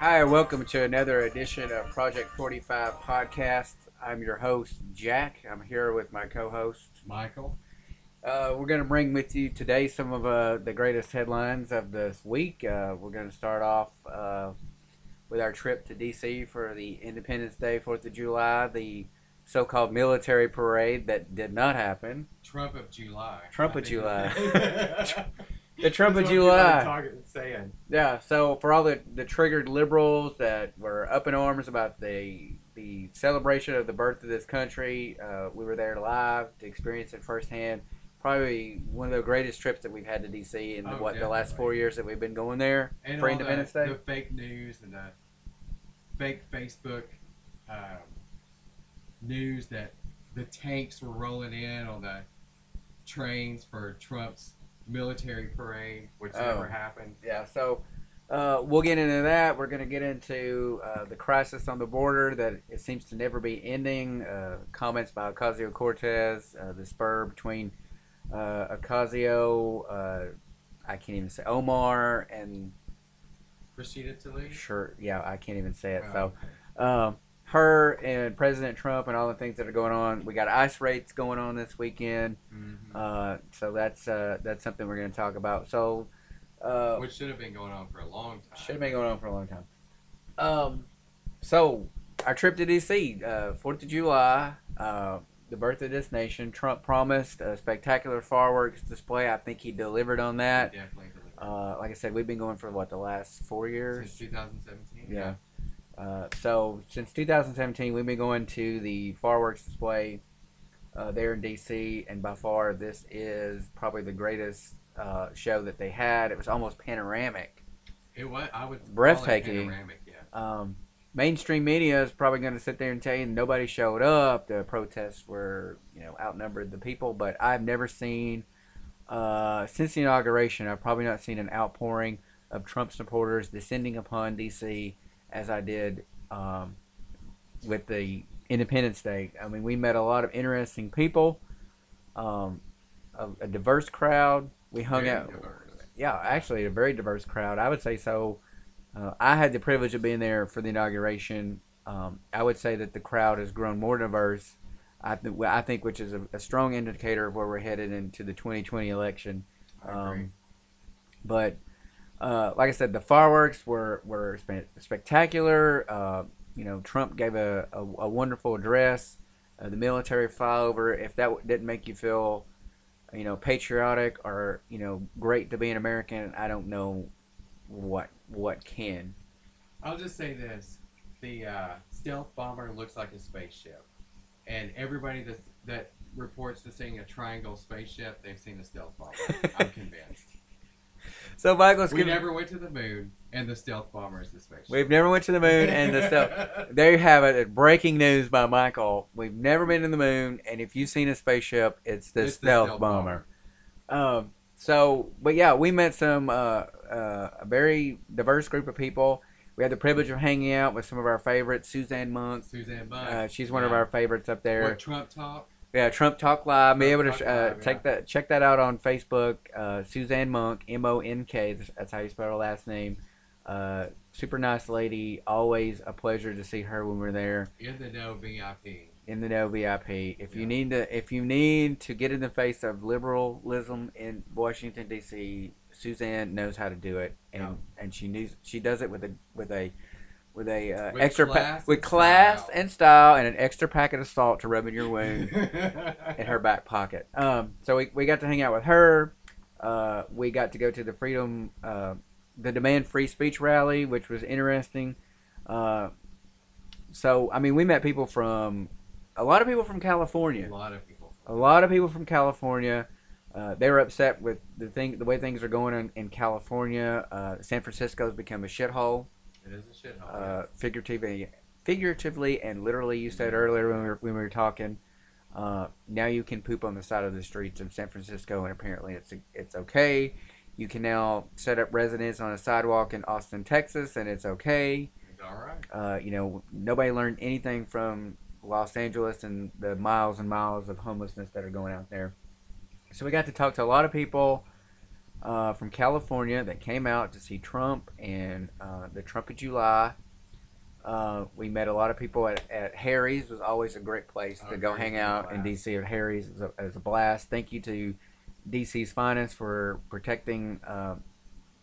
Hi, welcome to another edition of Project 45 podcast. I'm your host, Jack. I'm here with my co host, Michael. Uh, we're going to bring with you today some of uh, the greatest headlines of this week. Uh, we're going to start off uh, with our trip to D.C. for the Independence Day, 4th of July, the so called military parade that did not happen. Trump of July. Trump of July. The Trump of That's are July. Yeah, so for all the, the triggered liberals that were up in arms about the the celebration of the birth of this country, uh, we were there live to experience it firsthand. Probably one of the greatest trips that we've had to DC in the, Oh, what the last four years that we've been going there And for all Independence the, Day. the fake news and the fake Facebook um, news that the tanks were rolling in on the trains for Trump's military parade, which Oh. never happened. Yeah, so uh, we'll get into that. We're going to get into uh, the crisis on the border that it seems to never be ending. Uh, comments by Ocasio Cortez, uh, the spur between uh, Ocasio, uh, I can't even say Omar, and Rashida Tlaib. sure, yeah, I can't even say it. Oh, So um, her and President Trump and all the things that are going on. We got ICE raids going on this weekend, mhm. uh, so that's uh, that's something we're going to talk about. So. Uh, which should have been going on for a long time. should have been going on for a long time. Um, so our trip to DC, uh, Fourth of July, uh, the birth of this nation. Trump promised a spectacular fireworks display. I think he delivered on that. Definitely. delivered. Uh, like I said, we've been going for what the last four years Since years. 2017. Yeah. Uh, so since 2017, we've been going to the fireworks display uh, there in DC, and by far this is probably the greatest uh, show that they had. It was almost panoramic. It was. I would. Breathtaking. Panoramic. Yeah. um, mainstream media is probably going to sit there and tell you nobody showed up. The protests were, you know, outnumbered the people. But I've never seen, uh, since the inauguration, I've probably not seen an outpouring of Trump supporters descending upon D.C. as I did um, with the Independence Day. I mean, we met a lot of interesting people, um, a, a diverse crowd. We hung Very out diverse. yeah, actually a very diverse crowd. I would say so. Uh, I had the privilege of being there for the inauguration. Um, I would say that the crowd has grown more diverse. I, th- I think, which is a, a strong indicator of where we're headed into the 2020 election. I agree. Um, but uh, like I said, the fireworks were were spectacular. Uh, you know, Trump gave a, a, a wonderful address. Uh, the military flyover. If that w- didn't make you feel, you know, patriotic or you know, great to be an American, I don't know what what can. I'll just say this: the uh, stealth bomber looks like a spaceship, and everybody that that reports to seeing a triangle spaceship, they've seen a stealth bomber. I'm convinced. So, Michael, let's we never went to the moon, and the stealth bomber is the spaceship. we've never went to the moon, and the stuff. There you have it. Breaking news by Michael. We've never been to the moon, and if you've seen a spaceship, it's the It's the stealth, stealth bomber. Um, so, but yeah, we met some uh, uh, a very diverse group of people. We had the privilege of hanging out with some of our favorites, Suzanne Monk. Suzanne Bunn. Uh, she's one of our favorites up there. Trump talk? Yeah, Trump Talk Live. Be able to uh, Live, take yeah. that, check that out on Facebook. Uh, Suzanne Monk, M O N K. That's how you spell her last name. Uh, super nice lady. Always a pleasure to see her when we're there In the know VIP. in the know VIP. If you need to, if you need to get in the face of liberalism in Washington D.C., Suzanne knows how to do it, and Yeah. and she knows she does it with a with a with a uh, With extra pa- with class style. and style and an extra packet of salt to rub in your wound in her back pocket. Um, so we, we got to hang out with her. Uh, we got to go to the freedom, uh, the demand free speech rally, which was interesting. Uh, so I mean, we met people from a lot of people from California. A lot of people. A lot of people from California. Uh, they were upset with the thing, the way things are going in, in California. Uh, San Francisco's become a shithole It is a shithole. uh, figuratively, figuratively and literally. You said earlier when we were, when we were talking. Uh, now you can poop on the side of the streets of San Francisco, and apparently it's it's okay. You can now set up residence on a sidewalk in Austin, Texas, and it's okay. It's all right. Uh, you know, nobody learned anything from Los Angeles and the miles and miles of homelessness that are going out there. So we got to talk to a lot of people. Uh, from California that came out to see Trump and uh, the Trump of July. Uh, we met a lot of people at, at Harry's. was always a great place Oh, to go hang out in. DC. At Harry's it was a, it was a blast. Thank you to DC's Finance for protecting uh,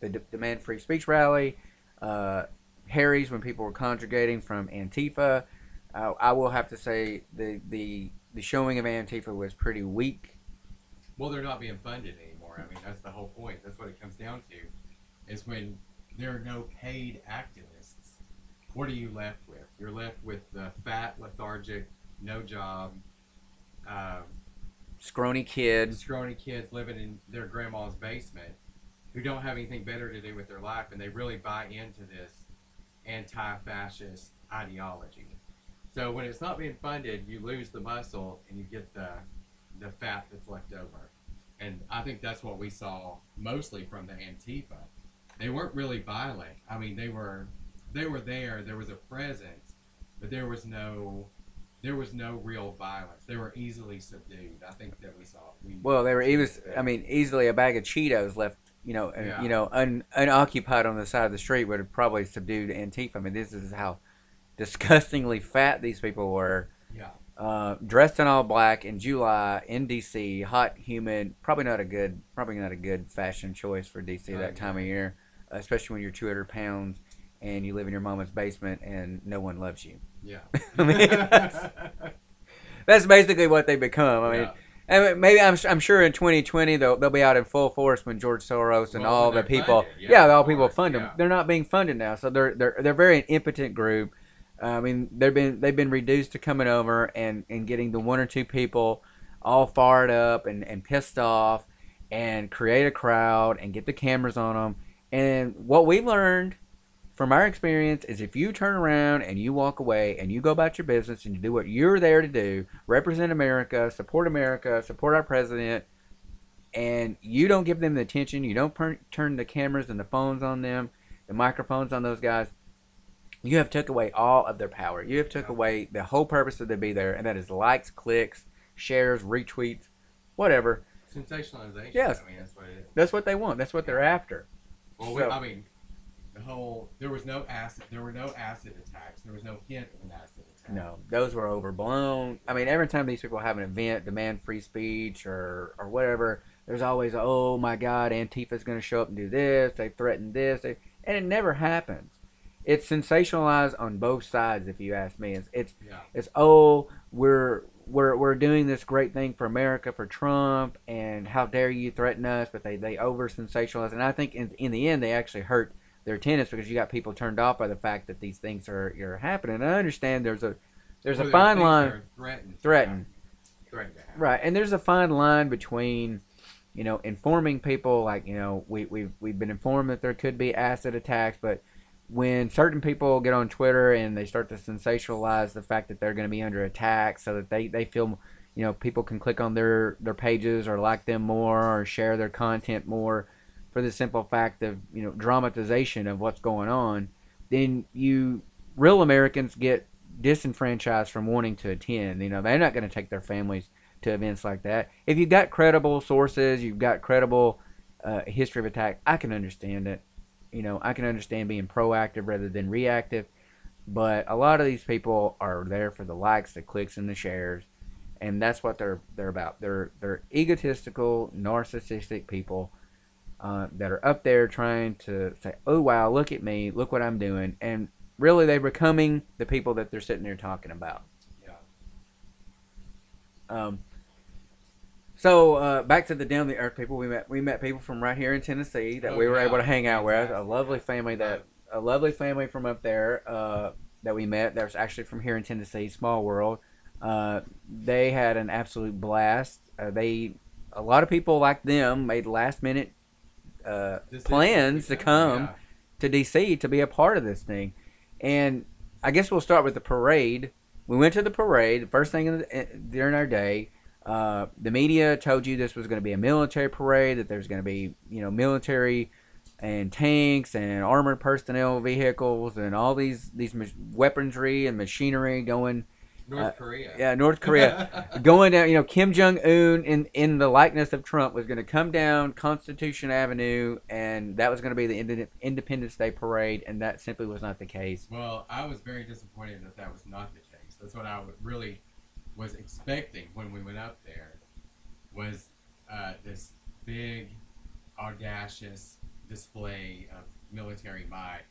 the D- Demand Free Speech Rally. Uh, Harry's when people were congregating from Antifa. Uh, I will have to say the the the showing of Antifa was pretty weak. Well, they're not being funded anymore. I mean, that's the whole point. That's what it comes down to, is when there are no paid activists. What are you left with? You're left with the fat, lethargic, no job, um, Scrawny kids. scrawny kids living in their grandma's basement who don't have anything better to do with their life, and they really buy into this anti-fascist ideology. So when it's not being funded, you lose the muscle and you get the the fat that's left over. And I think that's what we saw mostly from the Antifa. They weren't really violent. I mean, they were they were there. There was a presence, but there was no there was no real violence. They were easily subdued. I think that we saw. We Well, they were even. I mean, easily a bag of Cheetos left. You know, Yeah. you know, un, unoccupied on the side of the street would have probably subdued Antifa. I mean, this is how disgustingly fat these people were. yeah. Uh, dressed in all black in July in DC, hot, humid. Probably not a good, probably not a good fashion choice for DC that time of year, especially when you're 200 pounds and you live in your mama's basement and no one loves you. Yeah. I mean, that's- That's basically what they become. I mean, Yeah. Mean, maybe I'm, I'm sure in 2020 they'll they'll be out in full force when George Soros and Well, all the people, funded, yeah, yeah, all people fund them. yeah. They're not being funded now, so they're they're they're very impotent group. I mean, they've been they've been reduced to coming over and and getting the one or two people all fired up and and pissed off and create a crowd and get the cameras on them. And what we learned from our experience is if you turn around and you walk away and you go about your business and you do what you're there to do, represent America, support America, support our president, and you don't give them the attention, you don't per- turn the cameras and the phones on them, the microphones on those guys, you have took away all of their power. You have took Yeah. away the whole purpose of them be there, and that is likes, clicks, shares, retweets, whatever. Sensationalization. Yes. I mean, that's what it is. That's what they want. That's what they're after. Well, we, So- I mean, the whole there was no acid. There were no acid attacks. There was no hint of an acid attack. No, those were overblown. I mean, every time these people have an event, demand free speech or or whatever, there's always, oh my God, Antifa's going to show up and do this. They threatened this, they, and it never happens. It's sensationalized on both sides, if you ask me. It's it's, Yeah. it's oh we're we're we're doing this great thing for America for Trump, and how dare you threaten us? But they they over sensationalize, and I think in in the end they actually hurt their tenants because you got people turned off by the fact that these things are are happening. And I understand there's a there's Or a fine line, Threatened. threatened, Threatened right? And there's a fine line between you know informing people like you know we we've, we've been informed that there could be acid attacks, but when certain people get on Twitter and they start to sensationalize the fact that they're going to be under attack, so that they they feel you know people can click on their their pages or like them more or share their content more for the simple fact of you know dramatization of what's going on, then you real Americans get disenfranchised from wanting to attend. You know they're not going to take their families to events like that. If you've got credible sources, you've got credible uh, history of attack, I can understand it. You know, I can understand being proactive rather than reactive. But a lot of these people are there for the likes, the clicks, and the shares, and that's what they're they're about. They're they're egotistical, narcissistic people uh, that are up there trying to say, "Oh wow, look at me, look what I'm doing," and really they're becoming the people that they're sitting there talking about. Yeah. Um, so uh, back to the down the earth people. We met we met people from right here in Tennessee that Oh, we were yeah. able to hang out with. A lovely family that a lovely family from up there uh, that we met. That was actually from here in Tennessee. Small world. Uh, they had an absolute blast. Uh, they a lot of people like them made last minute uh, plans to come Yeah. to DC to be a part of this thing. And I guess we'll start with the parade. We went to the parade. The first thing in the, during our day, uh, the media told you this was going to be a military parade. That there's going to be you know military and tanks and armored personnel vehicles and all these these weaponry and machinery going North Uh, Korea. yeah, North Korea. going down, you know, Kim Jong Un in in the likeness of Trump was going to come down Constitution Avenue, and that was going to be the Inde- Independence Day parade, and that simply was not the case. Well, I was very disappointed that that was not the case. That's what I would- really was expecting when we went up there was uh, this big, audacious display of military might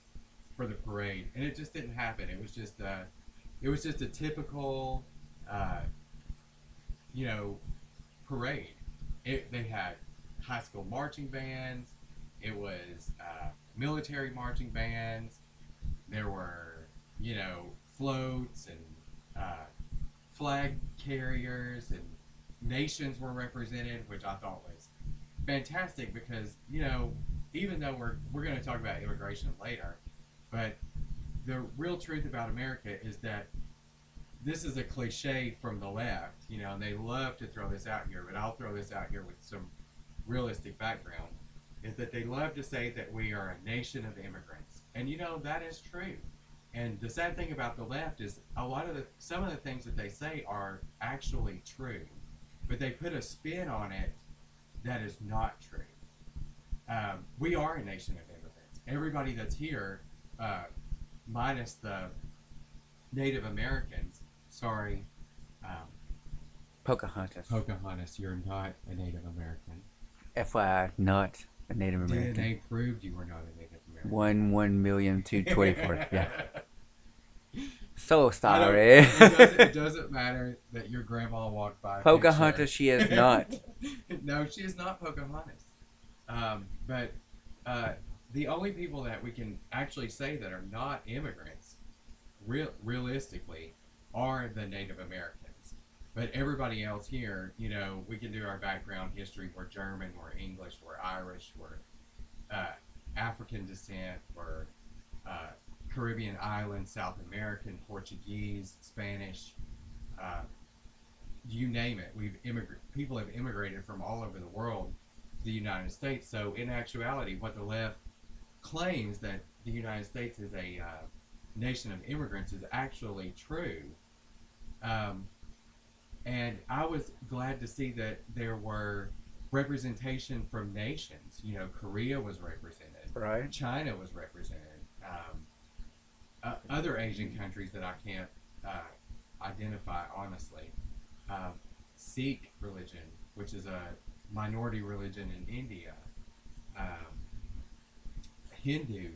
for the parade, and it just didn't happen. It was just uh, it was just a typical, uh, you know, parade. It, they had high school marching bands. It was uh, military marching bands. There were, you know, floats and uh, flag carriers and nations were represented, which I thought was fantastic because you know, even though we're we're going to talk about immigration later, but the real truth about America is that this is a cliche from the left, you know, and they love to throw this out here, but I'll throw this out here with some realistic background, is that they love to say that we are a nation of immigrants. And you know, that is true. And the sad thing about the left is a lot of the some of the things that they say are actually true, but they put a spin on it that is not true. Um, we are a nation of immigrants. Everybody that's here, uh, minus the Native Americans, sorry, um, Pocahontas, Pocahontas, you're not a Native American. FYI, not a Native American. DNA proved you were not a Native American. One one million two twenty four. Yeah. So sorry. it, doesn't, it doesn't matter that your grandma walked by. Pocahontas, she is not. no, she is not Pocahontas. Um, but uh, the only people that we can actually say that are not immigrants, real realistically, are the Native Americans. But everybody else here, you know, we can do our background history. We're German, we're English, we're Irish, we're uh, African descent, we're uh, Caribbean islands, South American, Portuguese, Spanish. Uh, you name it. We've immigrated. People have immigrated from all over the world to the United States. So, in actuality, what the left claims that the United States is a uh, nation of immigrants is actually true. Um, and I was glad to see that there were representation from nations. You know, Korea was represented. Right. China was represented. Um, uh, other Asian countries that I can't uh, identify honestly. Um, Sikh religion, which is a minority religion in India. Um, Hindu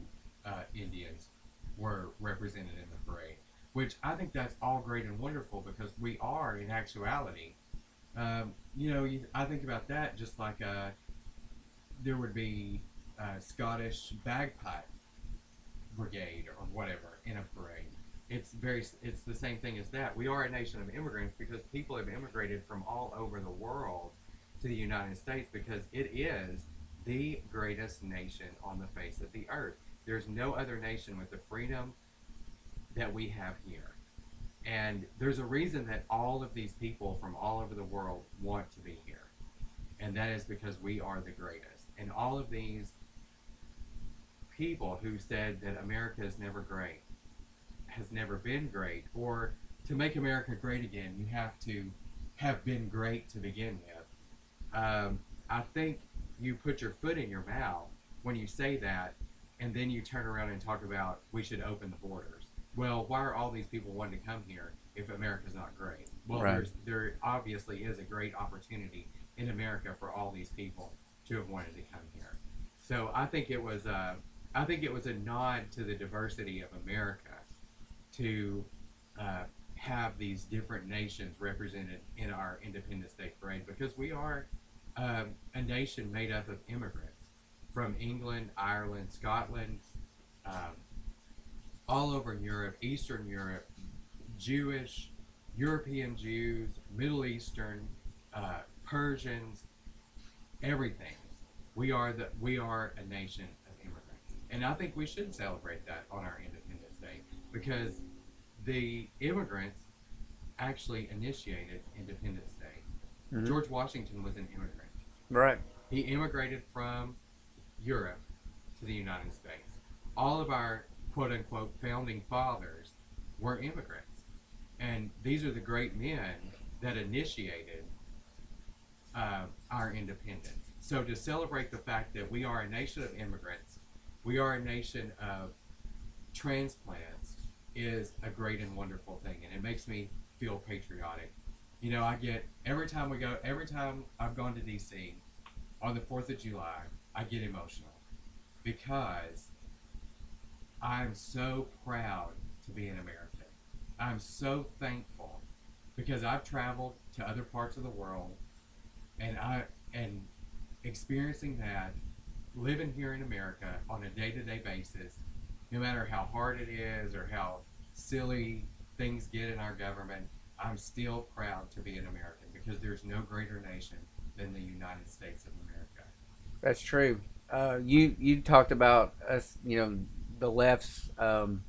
uh, Indians were represented in the parade, which I think that's all great and wonderful because we are, in actuality, um, you know, you, I think about that just like uh, there would be a Scottish bagpipe brigade or whatever in a parade. It's very, it's the same thing as that. We are a nation of immigrants because people have immigrated from all over the world to the United States because it is the greatest nation on the face of the earth. There's no other nation with the freedom that we have here. And there's a reason that all of these people from all over the world want to be here. And that is because we are the greatest. And all of these people who said that America is never great, has never been great, or to make America great again, you have to have been great to begin with. Um, I think you put your foot in your mouth when you say that, and then you turn around and talk about we should open the borders. Well, why are all these people wanting to come here if America's not great? Well, Right. there's, there obviously is a great opportunity in America for all these people to have wanted to come here. So I think it was a, I think it was a nod to the diversity of America to uh, have these different nations represented in our Independence Day parade because we are um, a nation made up of immigrants from England, Ireland, Scotland, um, all over Europe, Eastern Europe, Jewish, European Jews, Middle Eastern, uh, Persians, everything. We are the we are a nation and I think we should celebrate that on our Independence Day because the immigrants actually initiated Independence Day. Mhm. George Washington was an immigrant. Right. He immigrated from Europe to the United States. All of our quote unquote founding fathers were immigrants. And these are the great men that initiated uh, our independence. So to celebrate the fact that we are a nation of immigrants, we are a nation of transplants, is a great and wonderful thing, and it makes me feel patriotic. You know, I get every time we go, every time I've gone to DC on the Fourth of July, I get emotional because I'm so proud to be an American. I'm so thankful because I've traveled to other parts of the world and I and experiencing that living here in America on a day-to-day basis no matter how hard it is or how silly things get in our government I'm still proud to be an American because there's no greater nation than the United States of America. That's true. Uh, you you talked about us, you know, the left's um,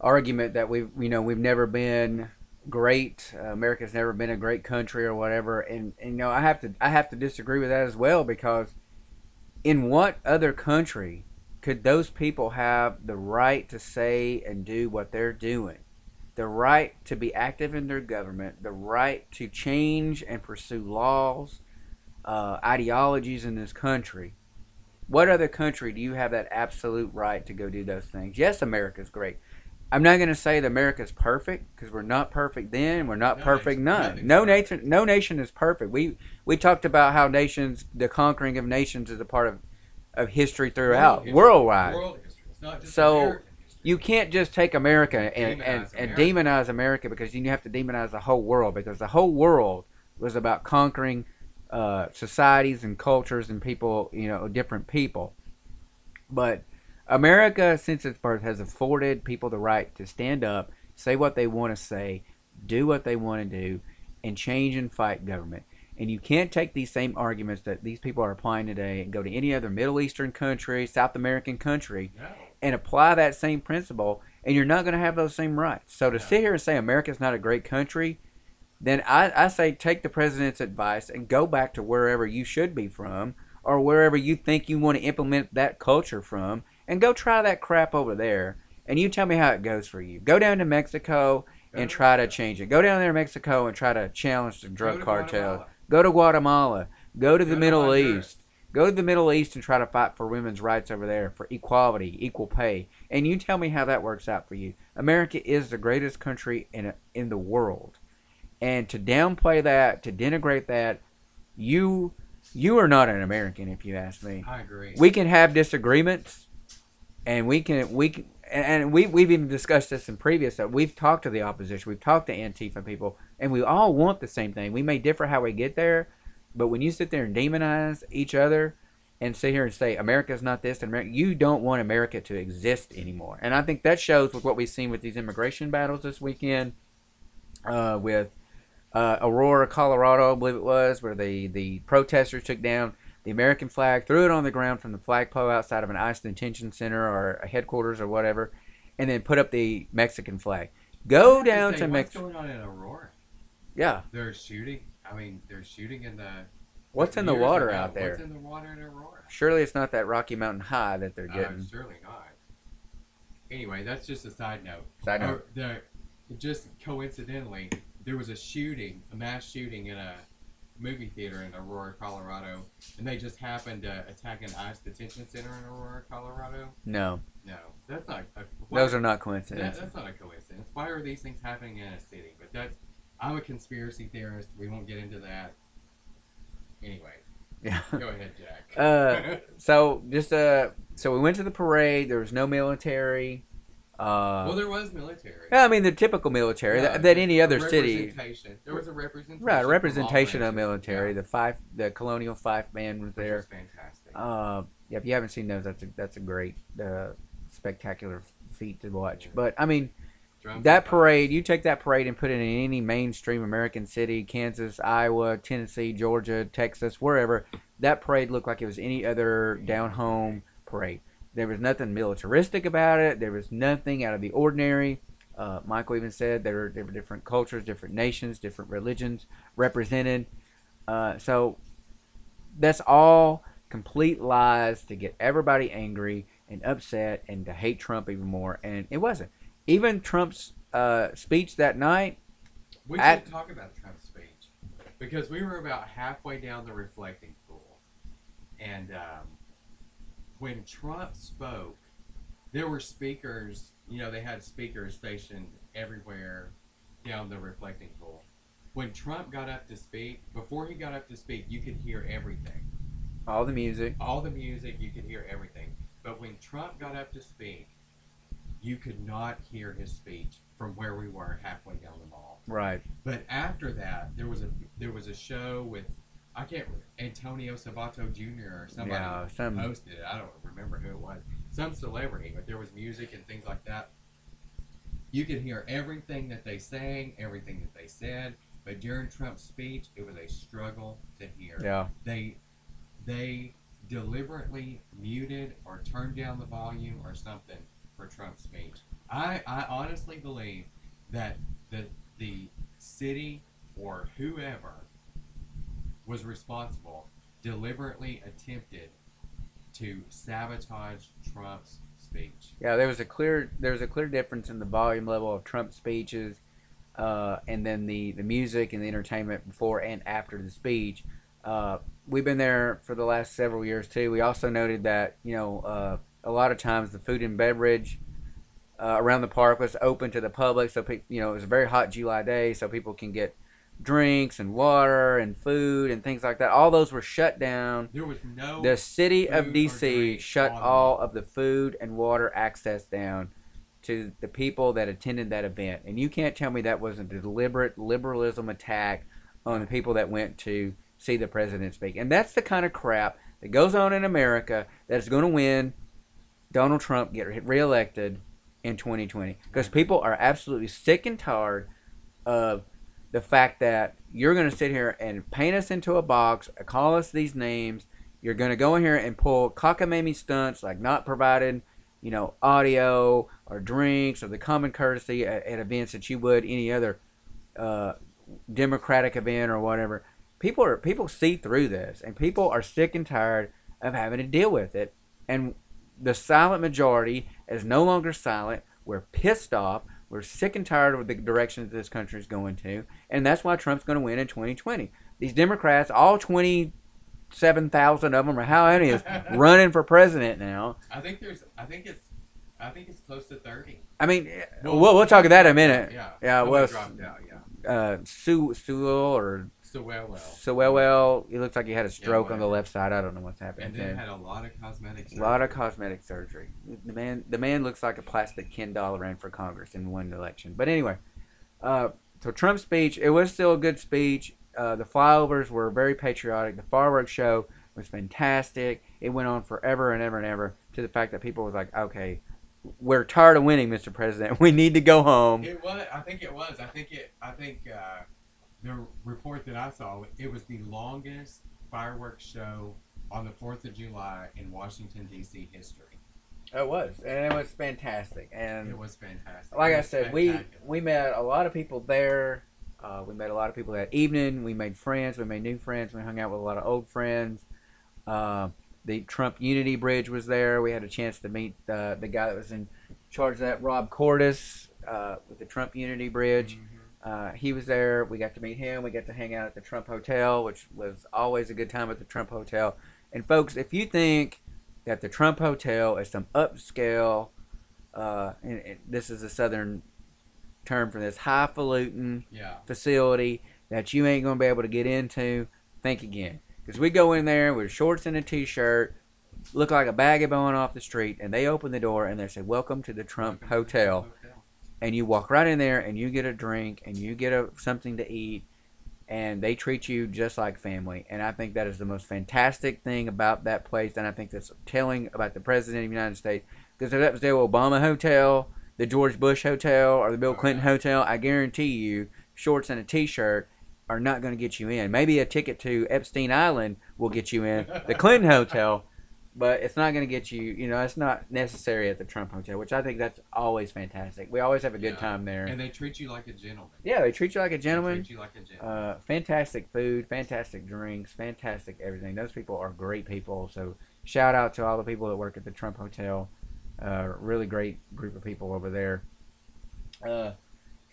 argument that we've you know we've never been great. Uh, America's never been a great country or whatever, and, and you know I have to I have to disagree with that as well because in what other country could those people have the right to say and do what they're doing? The right to be active in their government, the right to change and pursue laws, uh, ideologies in this country. What other country do you have that absolute right to go do those things? Yes, America's great. I'm not going to say that America's perfect because we're not perfect then. We're not No perfect none. No nation, no nation is perfect. We we talked about how nations, the conquering of nations, is a part of of history throughout, history. worldwide. World history. It's not just So. You can't just take America and, and, Demonize and America. demonize America because you have to demonize the whole world because the whole world was about conquering uh, societies and cultures and people, you know, different people. But America, since its birth, has afforded people the right to stand up, say what they want to say, do what they want to do, and change and fight government. And you can't take these same arguments that these people are applying today and go to any other Middle Eastern country, South American country, No. and apply that same principle, and you're not going to have those same rights. So to No. sit here and say America's not a great country, then I, I say take the president's advice and go back to wherever you should be from, or wherever you think you want to implement that culture from, and go try that crap over there. And you tell me how it goes for you. Go down to Mexico and try to change it. Go down there to Mexico and try to challenge the drug cartels. Guatemala. Go to Guatemala. Go to the to Middle Honduras. East. Go to the Middle East and try to fight for women's rights over there, for equality, equal pay. And you tell me how that works out for you. America is the greatest country in in the world. And to downplay that, to denigrate that, you you are not an American if you ask me. I agree. We can have disagreements and we can we can and we we've even discussed this in previous that we've talked to the opposition, we've talked to Antifa people, and we all want the same thing. We may differ how we get there, but when you sit there and demonize each other and sit here and say America's not this and America, you don't want America to exist anymore. And I think that shows with what we've seen with these immigration battles this weekend, uh, with uh, Aurora, Colorado, I believe it was, where the the protesters took down the American flag, threw it on the ground from the flagpole outside of an ICE detention center or a headquarters or whatever, and then put up the Mexican flag. Go down to what's Mexico. going on in Aurora? Yeah, They're shooting. I mean, they're shooting in the. what's in the water ago. out there? What's in the water in Aurora? Surely it's not that Rocky Mountain High that they're Uh, getting. surely not. Anyway, that's just a side note. Side note. Oh, the, just coincidentally, there was a shooting, a mass shooting in a movie theater in Aurora, Colorado, and they just happened to attack an ICE detention center in Aurora, Colorado. No, No, that's not. A, why- those are not that, coincidences. that's not a coincidence. Why are these things happening in a city? But that's. I'm a conspiracy theorist. We won't get into that. Anyway, Yeah. go ahead, Jack. Uh, so just uh, so we went to the parade. There was no military. Uh, well, there was military. I mean the typical military Yeah, that, that any other city. representation. There was a representation. Right, a representation of branches. military. Yeah, The fife, the colonial fife band was there. was fantastic. Uh, yeah, if you haven't seen those, that's a that's a great, uh, spectacular feat to watch. But I mean, that parade, you take that parade and put it in any mainstream American city, Kansas, Iowa, Tennessee, Georgia, Texas, wherever. That parade looked like it was any other down home parade. There was nothing militaristic about it. There was nothing out of the ordinary. Uh, Michael even said there were, different cultures, different nations, different religions represented. Uh, so that's all complete lies to get everybody angry and upset and to hate Trump even more. And it wasn't. Even Trump's uh, speech that night. We At- should talk about Trump's speech because we were about halfway down the reflecting pool, and um, when Trump spoke, there were speakers. You know, they had speakers stationed everywhere down the reflecting pool. When Trump got up to speak, before he got up to speak, you could hear everything. All the music. All the music, you could hear everything. But when Trump got up to speak, you could not hear his speech from where we were halfway down the mall. Right. But after that, there was a there was a show with I can't Antonio Sabato Jr. or somebody Yeah. Some. hosted it. I don't remember who it was. Some celebrity, but there was music and things like that. You could hear everything that they sang, everything that they said. But during Trump's speech, it was a struggle to hear. Yeah. They they deliberately muted or turned down the volume or something for Trump's speech. I, I honestly believe that the the city or whoever was responsible deliberately attempted to sabotage Trump's speech. Yeah, there was a clear there was a clear difference in the volume level of Trump's speeches, uh, and then the the music and the entertainment before and after the speech. Uh, we've been there for the last several years too. We also noted that you know uh, a lot of times the food and beverage uh, around the park was open to the public, so pe- you know it was a very hot July day, so people can get drinks and water and food and things like that. All those were shut down. There was no The city of DC shut all of the food and water access down to the people that attended that event. And you can't tell me that wasn't a deliberate liberalism attack on the people that went to see the president speak. And that's the kind of crap that goes on in America that's going to win Donald Trump get reelected in 2020 because people are absolutely sick and tired of the fact that you're going to sit here and paint us into a box, call us these names. You're going to go in here and pull cockamamie stunts like not providing, you know, audio or drinks or the common courtesy at, at events that you would any other uh, democratic event or whatever. People are people see through this, and people are sick and tired of having to deal with it. And the silent majority is no longer silent. We're pissed off. We're sick and tired of the direction that this country is going to, and that's why Trump's going to win in 2020. These Democrats, all 27,000 of them, or how many is running for president now. I think there's I think it's I think it's close to thirty. I mean, we'll, we'll talk of that in a minute. Yeah. Yeah, well, out, yeah. Uh, Swalwell or So well well. Swalwell, he looks like he had a stroke on the left side. I don't know what's happening. And then had a lot of cosmetic Surgery. A lot of cosmetic surgery. The man, the man looks like a plastic Ken doll ran for Congress and won the election. But anyway, uh, so Trump's speech, it was still a good speech. Uh, the flyovers were very patriotic. The fireworks show was fantastic. It went on forever and ever and ever to the fact that people was like, okay, we're tired of winning, Mr. President. We need to go home. It was. I think it was. I think it. I think uh, the report that I saw. It was the longest fireworks show on the Fourth of July in Washington D.C. history. It was, and it was fantastic. And It was fantastic. like It I said, we we met a lot of people there. Uh, we met a lot of people that evening. We made friends. We made new friends. We hung out with a lot of old friends. Uh, the Trump Unity Bridge was there. We had a chance to meet uh, the guy that was in charge of that, Rob Cortis, uh, with the Trump Unity Bridge. Mhm. Uh, he was there. We got to meet him. We got to hang out at the Trump Hotel, which was always a good time at the Trump Hotel. And folks, if you think that the Trump Hotel is some upscale, uh, and, and this is a southern term for this highfalutin Yeah. facility that you ain't gonna be able to get into, think again. Because we go in there with shorts and a t-shirt, look like a bag of bone off the street, and they open the door and they say, "Welcome to the Trump Hotel." And you walk right in there and you get a drink and you get a something to eat and they treat you just like family. And i think that is the most fantastic thing about that place and i think that's telling about the president of the united states. Because if that was the obama hotel the george bush hotel or the bill Oh, clinton hotel i guarantee you shorts and a t-shirt are not going to get you in. Maybe a ticket to epstein island will get you in. The clinton hotel but it's not going to get you you know it's not necessary at the trump hotel which i think that's always fantastic we always have a good Yeah. time there And they treat you like a gentleman. yeah they treat you like a They gentleman treat you like a gentleman. uh, fantastic food fantastic drinks fantastic everything those people are great people so shout out to all the people that work at the trump hotel uh, really great group of people over there uh,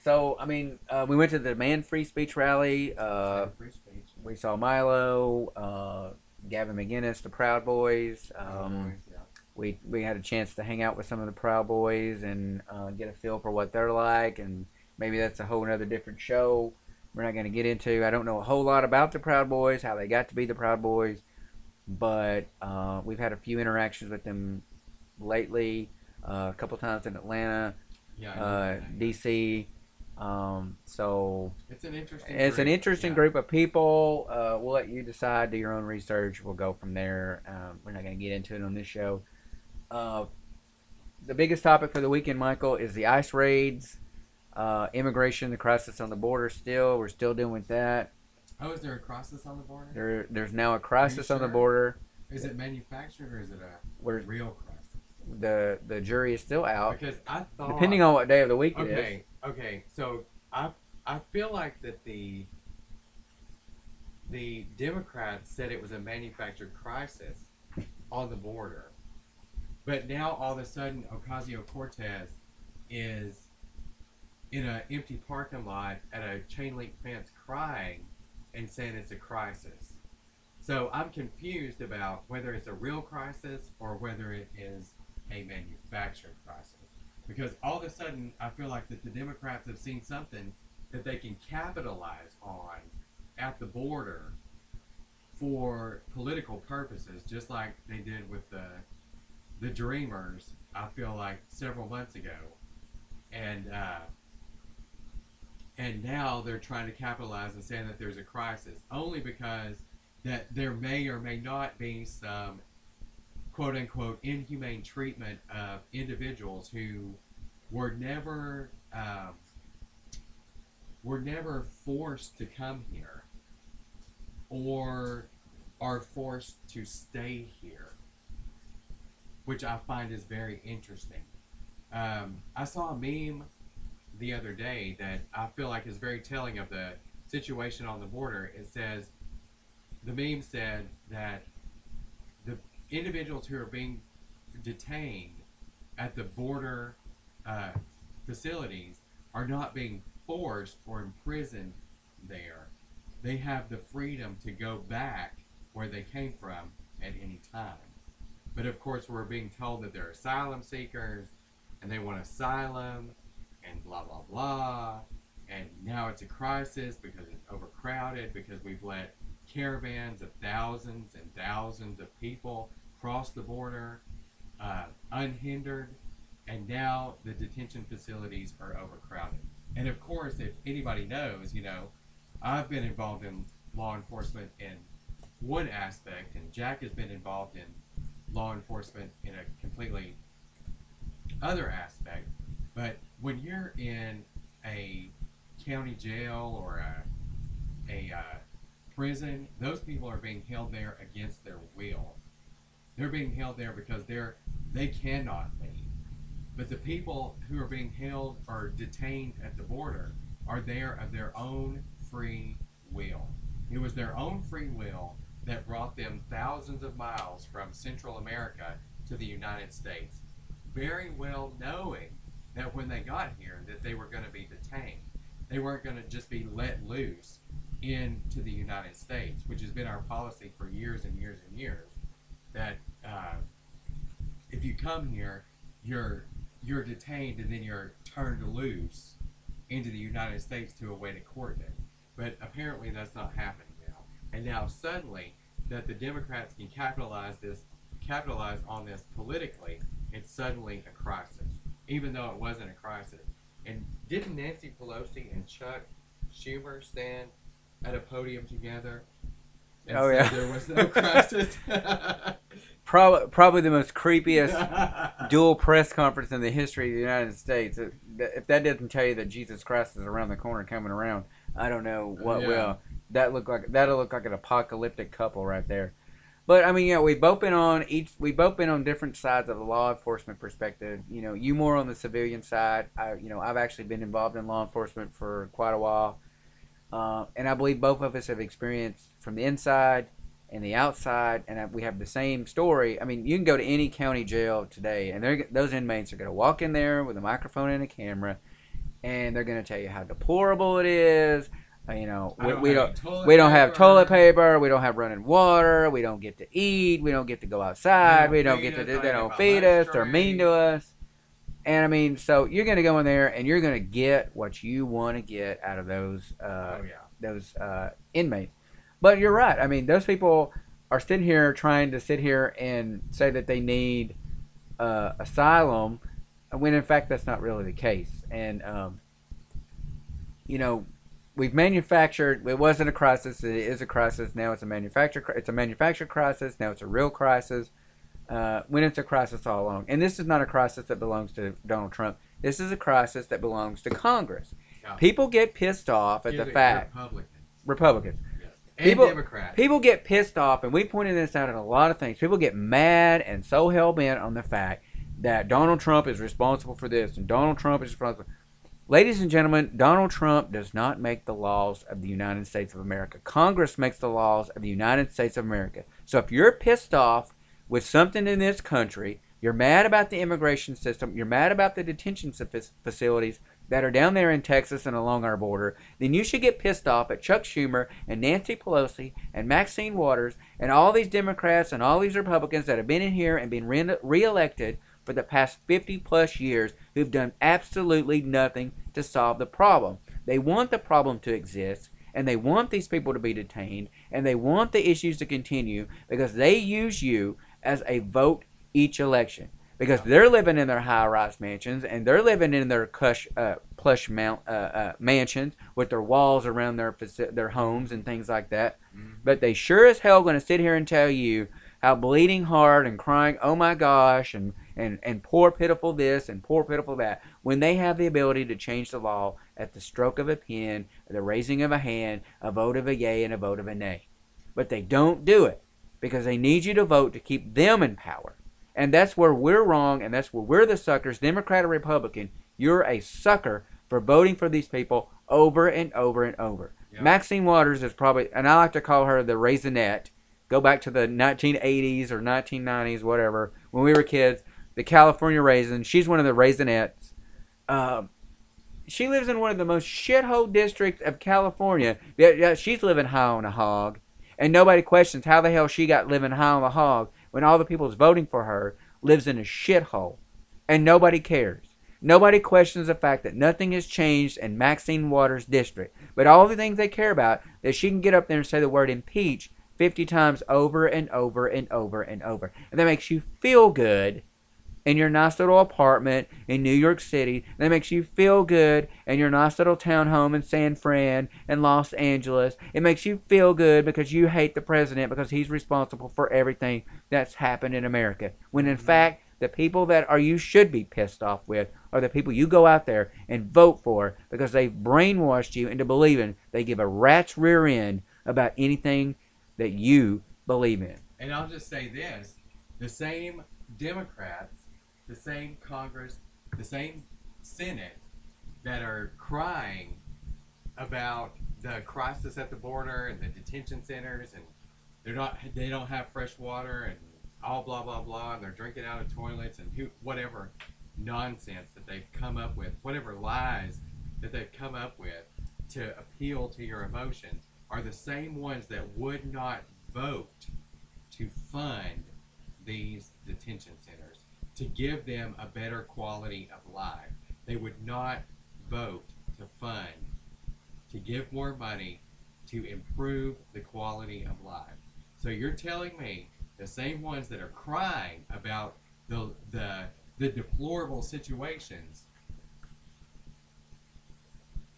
so I mean, uh, we went to the Man Free Speech rally. Uh, free speech. we saw Milo, uh, Gavin McInnes, the Proud Boys. Um, yeah. we we had a chance to hang out with some of the Proud Boys and uh, get a feel for what they're like, and maybe that's a whole other different show. We're not going to get into. I don't know a whole lot about the Proud Boys, how they got to be the Proud Boys, but uh, we've had a few interactions with them lately. Uh, a couple times in Atlanta, Yeah. Uh. DC. Um, so It's an interesting. it's an group. interesting Yeah. group of people. Uh, we'll let you decide. Do your own research. We'll go from there. Um, we're not going to get into it on this show. Uh, the biggest topic for the weekend, Michael, is the ICE raids, uh, immigration, the crisis on the border. Still, we're still dealing with that. Oh, is there a crisis on the border? There, there's now a crisis on the border. Is it manufactured or is it a Where real crisis? the the jury is still out, Because I thought depending on what day of the week it is. Okay. So I I feel like that the the Democrats said it was a manufactured crisis on the border, but now all of a sudden Ocasio Cortez is in an empty parking lot at a chain link fence crying and saying it's a crisis. So I'm confused about whether it's a real crisis or whether it is a manufactured crisis because all of a sudden I feel like that the Democrats have seen something that they can capitalize on at the border for political purposes, just like they did with the the Dreamers. I feel like several months ago, and uh, and now they're trying to capitalize and saying that there's a crisis only because that there may or may not be some quote unquote inhumane treatment of individuals who were never um, were never forced to come here or are forced to stay here, which I find is very interesting. Um, I saw a meme the other day that I feel like is very telling of the situation on the border. It says, the meme said that individuals who are being detained at the border uh, facilities are not being forced or imprisoned there. They have the freedom to go back where they came from at any time. But of course, we're being told that they're asylum seekers and they want asylum and blah, blah, blah. And now it's a crisis because it's overcrowded because we've let caravans of thousands and thousands of people cross the border uh, unhindered, and now the detention facilities are overcrowded. And of course, if anybody knows, you know, I've been involved in law enforcement in one aspect, and Jack has been involved in law enforcement in a completely other aspect. But when you're in a county jail or a, a uh, prison, those people are being held there against their will. They're being held there because they're they cannot leave. But the people who are being held or detained at the border are there of their own free will. It was their own free will that brought them thousands of miles from Central America to the United States, very well knowing that when they got here that they were going to be detained. They weren't going to just be let loose into the United States, which has been our policy for years and years and years. That uh, if you come here, you're you're detained and then you're turned loose into the United States to await a court date. But apparently that's not happening now. And now suddenly that the Democrats can capitalize this capitalize on this politically, it's suddenly a crisis. Even though it wasn't a crisis. And didn't Nancy Pelosi and Chuck Schumer stand at a podium together? And Oh, yeah. There was no crisis. Probably, probably the most creepiest dual press conference in the history of the United States. If that doesn't tell you that Jesus Christ is around the corner coming around, I don't know oh, what Yeah. will. That look like that'll look like an apocalyptic couple right there. But I mean, yeah, we've both been on each. We've both been on different sides of the law enforcement perspective. You know, you more on the civilian side. I, you know, I've actually been involved in law enforcement for quite a while, uh, and I believe both of us have experienced from the inside and the outside, and we have the same story. I mean, you can go to any county jail today, and they're, those inmates are going to walk in there with a microphone and a camera, and they're going to tell you how deplorable it is. Uh, you know, we, don't we have don't toilet we don't have paper. toilet paper. We don't have running water. We don't get to eat. We don't get to go outside. We don't don't feed get to. They don't feed us. They're mean to us. And I mean, so you're going to go in there and you're going to get what you want to get out of those uh, Oh yeah. those uh, inmates. But you're right. I mean, those people are sitting here trying to sit here and say that they need uh, asylum, when in fact that's not really the case. And um, you know, we've manufactured. It wasn't a crisis. It is a crisis now. It's a manufactured. It's a manufactured crisis. Now it's a real crisis. Uh, when it's a crisis all along, and this is not a crisis that belongs to Donald Trump. This is a crisis that belongs to Congress. Yeah. People get pissed off at the fact Republicans. Republicans. Yes. And People- Democrats. People get pissed off, and we pointed this out in a lot of things. People get mad and so hell bent on the fact that Donald Trump is responsible for this and Donald Trump is responsible. Ladies and gentlemen, Donald Trump does not make the laws of the United States of America. Congress makes the laws of the United States of America. So if you're pissed off with something in this country, you're mad about the immigration system, you're mad about the detention fac- facilities that are down there in Texas and along our border, then you should get pissed off at Chuck Schumer and Nancy Pelosi and Maxine Waters and all these Democrats and all these Republicans that have been in here and been re- reelected for the past 50 plus years who've done absolutely nothing to solve the problem. They want the problem to exist and they want these people to be detained and they want the issues to continue because they use you as a vote each election because they're living in their high-rise mansions and they're living in their cush, uh, plush mount uh, uh, mansions with their walls around their their homes and things like that. Mhm. But they sure as hell going to sit here and tell you how bleeding heart and crying, oh my gosh, and, and, and poor pitiful this and poor pitiful that, when they have the ability to change the law at the stroke of a pen, the raising of a hand, a vote of a yay and a vote of a nay. But they don't do it because they need you to vote to keep them in power. And that's where we're wrong, and that's where we're the suckers, Democrat or Republican. You're a sucker for voting for these people over and over and over. Yeah. Maxine Waters is probably, and I like to call her the raisinette. Go back to the 1980s or 1990s, whatever, when we were kids. The California raisin. She's one of the raisinettes. Um, she lives in one of the most shithole districts of California. Yeah, yeah, she's living high on a hog, and nobody questions how the hell she got living high on the hog when all the people that's voting for her lives in a shithole, and nobody cares. Nobody questions the fact that nothing has changed in Maxine Waters' district, but all the things they care about that she can get up there and say the word impeach 50 times over and over and over and over, and that makes you feel good in your nice little apartment in New York City that makes you feel good in your nice little townhome in San Fran and Los Angeles. It makes you feel good because you hate the president because he's responsible for everything that's happened in America. When in mm-hmm. fact, the people that are you should be pissed off with are the people you go out there and vote for because they've brainwashed you into believing they give a rat's rear end about anything that you believe in. And I'll just say this: the same Democrats, the same Congress, the same Senate that are crying about the crisis at the border and the detention centers, and they're not, they don't have fresh water, and all blah blah blah, and they're drinking out of toilets, and who, whatever nonsense that they've come up with, whatever lies that they've come up with to appeal to your emotions, are the same ones that would not vote to fund these detention to give them a better quality of life. They would not vote to fund, to give more money to improve the quality of life. So you're telling me the same ones that are crying about the the the deplorable situations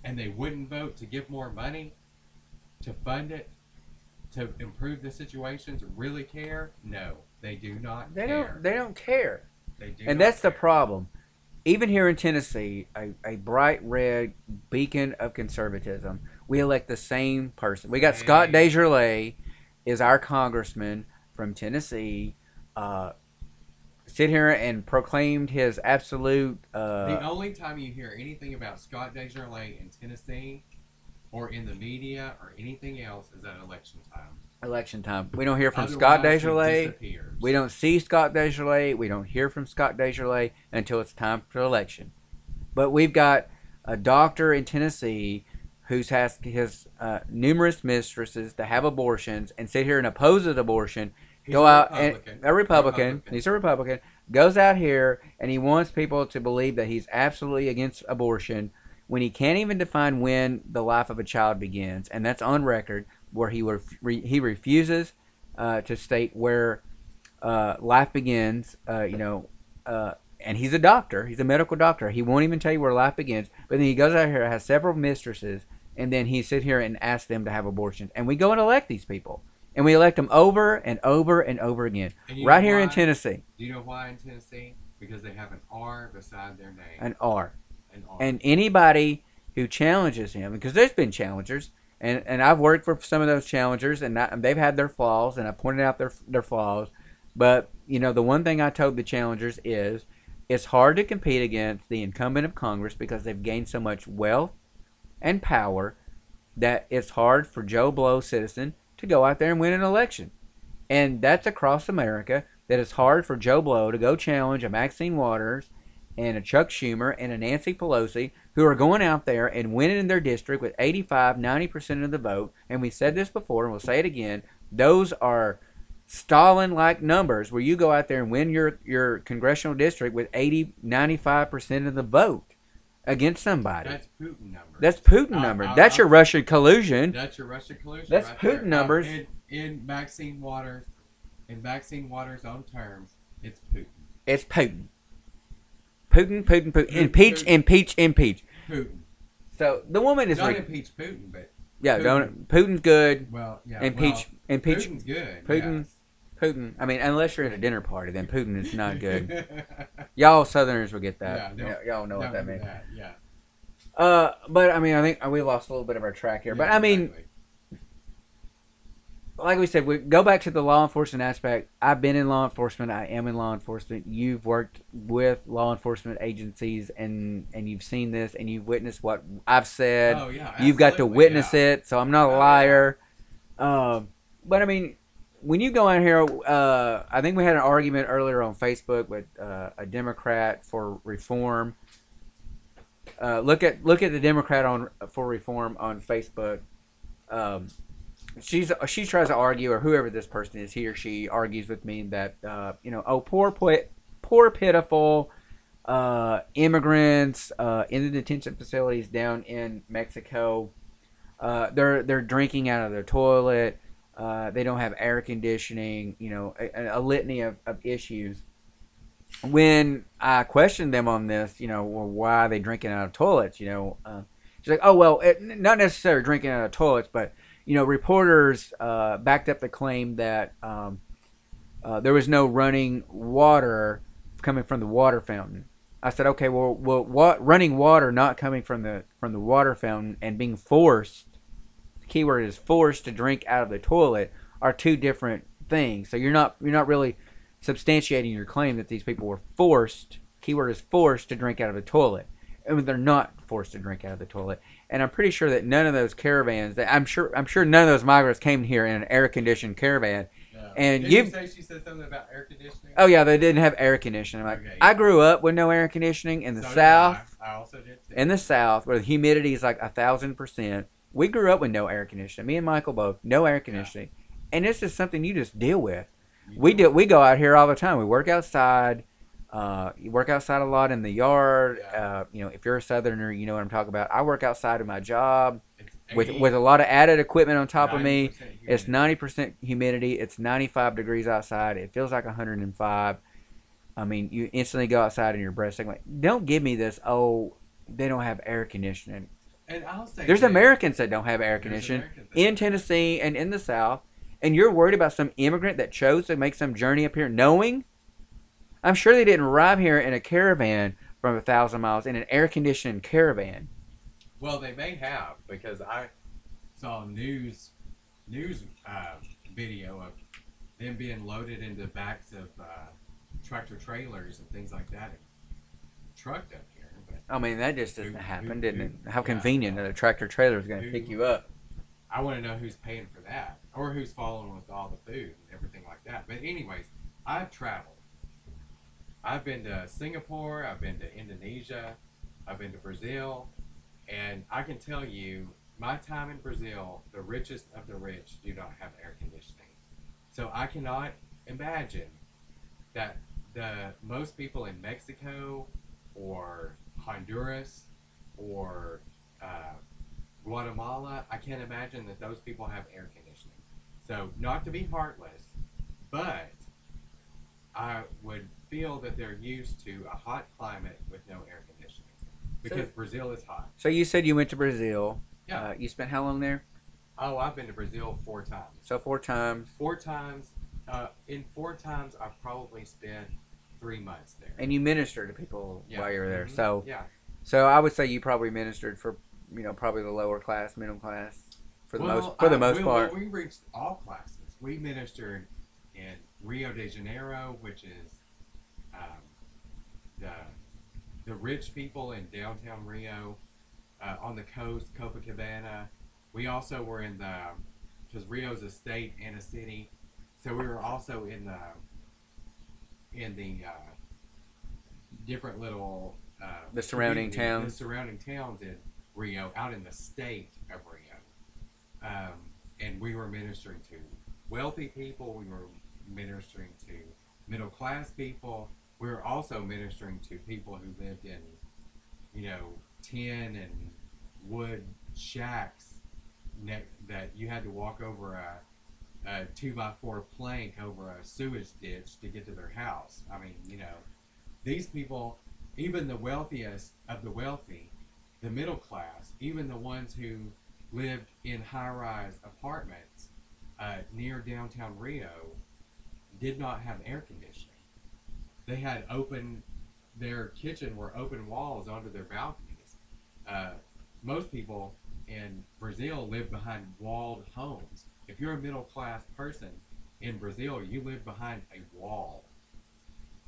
and they wouldn't vote to give more money to fund it to improve the situations really care no they do not They care don't they don't care. And that's the problem. Even here in Tennessee, a, a bright red beacon of conservatism, we elect the same person. We got Scott Hey. DesJarlais is our congressman from Tennessee. Uh, sit here and proclaimed his absolute. Uh, the only time you hear anything about Scott DesJarlais in Tennessee or in the media or anything else is at election time election time. We don't hear from Scott Otherwise, he DesJarlais. disappears. We don't see Scott DesJarlais. We don't hear from Scott DesJarlais until it's time for election. But we've got a doctor in Tennessee who's has his uh, numerous mistresses to have abortions and sit here and oppose an abortion He's go a out and a Republican, Republican. He's a Republican. Goes out here and he wants people to believe that he's absolutely against abortion when he can't even define when the life of a child begins, and that's on record where he ref- re- he refuses uh, to state where uh, life begins. Uh, you know, uh, and he's a doctor. He's a medical doctor. He won't even tell you where life begins. But then he goes out here, has several mistresses, and then he sit here and asks them to have abortions. And we go and elect these people, and we elect them over and over and over again, And right here in? Tennessee. Do you know why in Tennessee? Because they have an R beside their name. An R. An R. and anybody who challenges him because there's been challengers and, and I've worked for some of those challengers and, I, they've had their flaws and I pointed out their their flaws. But you know the one thing I told the challengers is it's hard to compete against the incumbent of Congress because they've gained so much wealth and power that it's hard for Joe Blow citizen to go out there and win an election. And that's across America that it's hard for Joe Blow to go challenge a Maxine Waters and a Chuck Schumer and a Nancy Pelosi who are going out there and winning in their district with 85, 90% of the vote. And we said this before and we'll say it again. Those are Stalin like numbers where you go out there and win your, your congressional district with 80, 95% of the vote against somebody. That's Putin numbers. That's Putin numbers. I'll- That's your Russian collusion. That's your Russian collusion. That's right Putin there. numbers. In, in Maxine Waters, in Maxine Waters' own terms, it's Putin. It's Putin. Putin, Putin, Putin. Impeach, Putin. impeach, impeach. Putin. So the woman is Not re- impeach Putin, but yeah, Putin. don't Putin's good. well, yeah. Impeach, well, impeach Putin's good. Putin. yes. Putin. I mean, unless you're at a dinner party, then Putin is not good. Y'all Southerners will get that. Yeah, Yeah, y'all know what that means. that, Yeah. Uh, but I mean, I think we lost a little bit of our track here. But I mean, exactly. Like we said, we go back to the law enforcement aspect. I've been in law enforcement. I am in law enforcement. You've worked with law enforcement agencies, and and you've seen this, and you've witnessed what I've said. oh yeah. You've got to witness yeah. it, so I'm not a Oh, liar. Um, but I mean, when you go out here, uh, I think we had an argument earlier on Facebook with uh, a Democrat for reform. Uh, look at look at the Democrat on for reform on Facebook. Um, she's she tries to argue, or whoever this person is, he or she argues with me that uh, you know, oh poor poor, pitiful uh, immigrants uh, in the detention facilities down in Mexico. Uh, they're they're drinking out of their toilet. Uh, they don't have air conditioning. You know, a, a litany of, of issues. When I questioned them on this, you know, well, why are they drinking out of toilets? You know, uh, she's like, oh well, it, not necessarily drinking out of toilets, but you know, reporters uh, backed up the claim that um, uh, there was no running water coming from the water fountain. I said, okay, well, well, what running water not coming from the from the water fountain and being forced, the keyword is forced to drink out of the toilet are two different things. So you're not you're not really substantiating your claim that these people were forced. Keyword is forced to drink out of the toilet, I and they're not forced to drink out of the toilet. And I'm pretty sure that none of those caravans, that I'm sure I'm sure none of those migrants came here in an air conditioned caravan. Yeah. And Did you say she said something about air conditioning? Oh yeah, they didn't have air conditioning. Like Okay. I grew up with no air conditioning in the So south. I. I also did too. in the south where the humidity is like a thousand percent we grew up with no air conditioning me and michael both no air conditioning and this is something you just deal with You we do we go out here all the time we work outside uh, you work outside a lot in the yard Yeah. uh, you know if you're a southerner you know what i'm talking about i work outside of my job with with a lot of added equipment on top of me 90% it's 90% humidity. It's 95 degrees outside. It feels like 105. I mean, you instantly go outside and your breath's like, don't give me this. Oh, they don't have air conditioning. And I'll say There's this. Americans that don't have air conditioning in. Tennessee and in the South, and you're worried about some immigrant that chose to make some journey up here, knowing. I'm sure they didn't arrive here in a caravan from a thousand miles in an air conditioned caravan. Well, they may have because I saw news news uh, video of them being loaded into backs of uh, tractor trailers and things like that, and trucked up here. But I mean, that just doesn't Who- happen, who- didn't who- it? How yeah. convenient that a tractor trailer is going to pick you up. I want to know who's paying for that, or who's following with all the food and everything like that. But anyways, I've traveled. I've been to Singapore. I've been to Indonesia. I've been to Brazil. And I can tell you, my time in Brazil, the richest of the rich do not have air conditioning. So I cannot imagine that the most people in Mexico or Honduras or uh, Guatemala, I can't imagine that those people have air conditioning. So, not to be heartless, but I feel that they're used to a hot climate with no air conditioning because So- Brazil is hot. So you said you went to Brazil. Yeah. Uh, you spent how long there? Oh, I've been to Brazil four times. So four times. Four times. Uh, in four times, I've probably spent three months there. And you ministered to people Yeah. while you were there. Mhm. So yeah, so I would say you probably ministered for you know probably the lower class, middle class for the Well, most for the uh, most we, part. We reached all classes. We ministered in Rio de Janeiro, which is the the rich people in downtown Rio, uh, on the coast, Copacabana. We also were in the because Rio's a state and a city, so we were also in the in the uh, different little uh, The surrounding towns. the surrounding towns in Rio, out in the state of Rio, um, and we were ministering to wealthy people. We were ministering to middle class people. We were also ministering to people who lived in, you know, tin and wood shacks that you had to walk over a, a two by four plank over a sewage ditch to get to their house. I mean, you know, these people, even the wealthiest of the wealthy, the middle class, even the ones who lived in high rise apartments uh, near downtown Rio, did not have air conditioning. They had open, their kitchen were open walls onto their balconies. Uh, most people in Brazil live behind walled homes. If you're a middle class person in Brazil, you live behind a wall.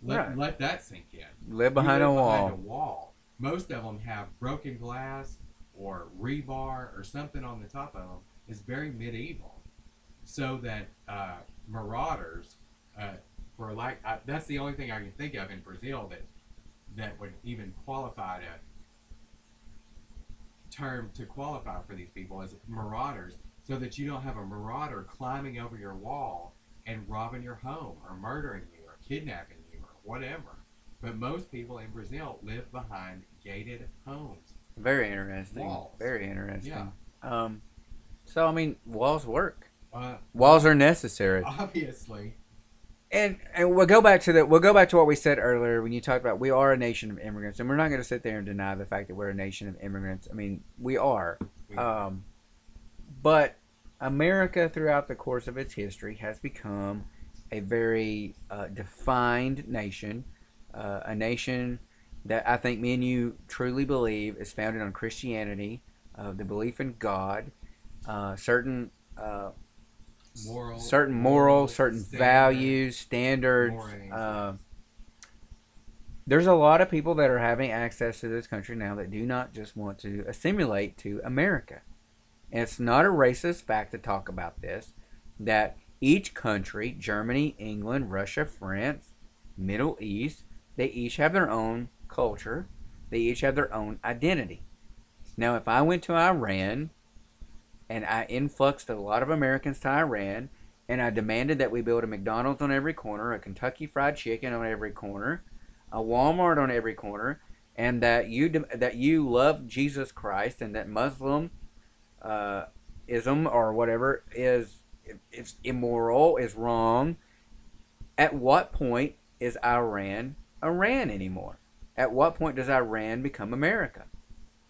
Let, Right. let that sink in. Live behind You a live wall. A wall. Most of them have broken glass or rebar or something on the top of them. It's very medieval, so that uh, marauders, uh, for like that's the only thing I can think of in Brazil that that would even qualify to term to qualify for these people as marauders, so that you don't have a marauder climbing over your wall and robbing your home or murdering you or kidnapping you or whatever. But most people in Brazil live behind gated homes. Very interesting. Walls. Very interesting. Yeah. Um, so I mean, walls work. Uh, Walls are necessary. obviously, And and we'll go back to the we'll go back to what we said earlier when you talked about we are a nation of immigrants, and we're not going to sit there and deny the fact that we're a nation of immigrants. I mean, we are. Um, but America, throughout the course of its history, has become a very uh, defined nation, uh, a nation that I think me and you truly believe is founded on Christianity, uh, the belief in God, uh, certain uh, moral, certain morals, certain standard. values, standards. Uh, there's a lot of people that are having access to this country now that do not just want to assimilate to America. And it's not a racist fact to talk about this that each country, Germany, England, Russia, France, Middle East, they each have their own culture, they each have their own identity. Now, if I went to Iran and I influxed a lot of Americans to Iran and I demanded that we build a McDonald's on every corner, a Kentucky Fried Chicken on every corner, a Walmart on every corner, and that you de- that you love Jesus Christ and that Muslim uh, ism or whatever is it's immoral, is wrong. At what point is Iran Iran anymore? At what point does Iran become America?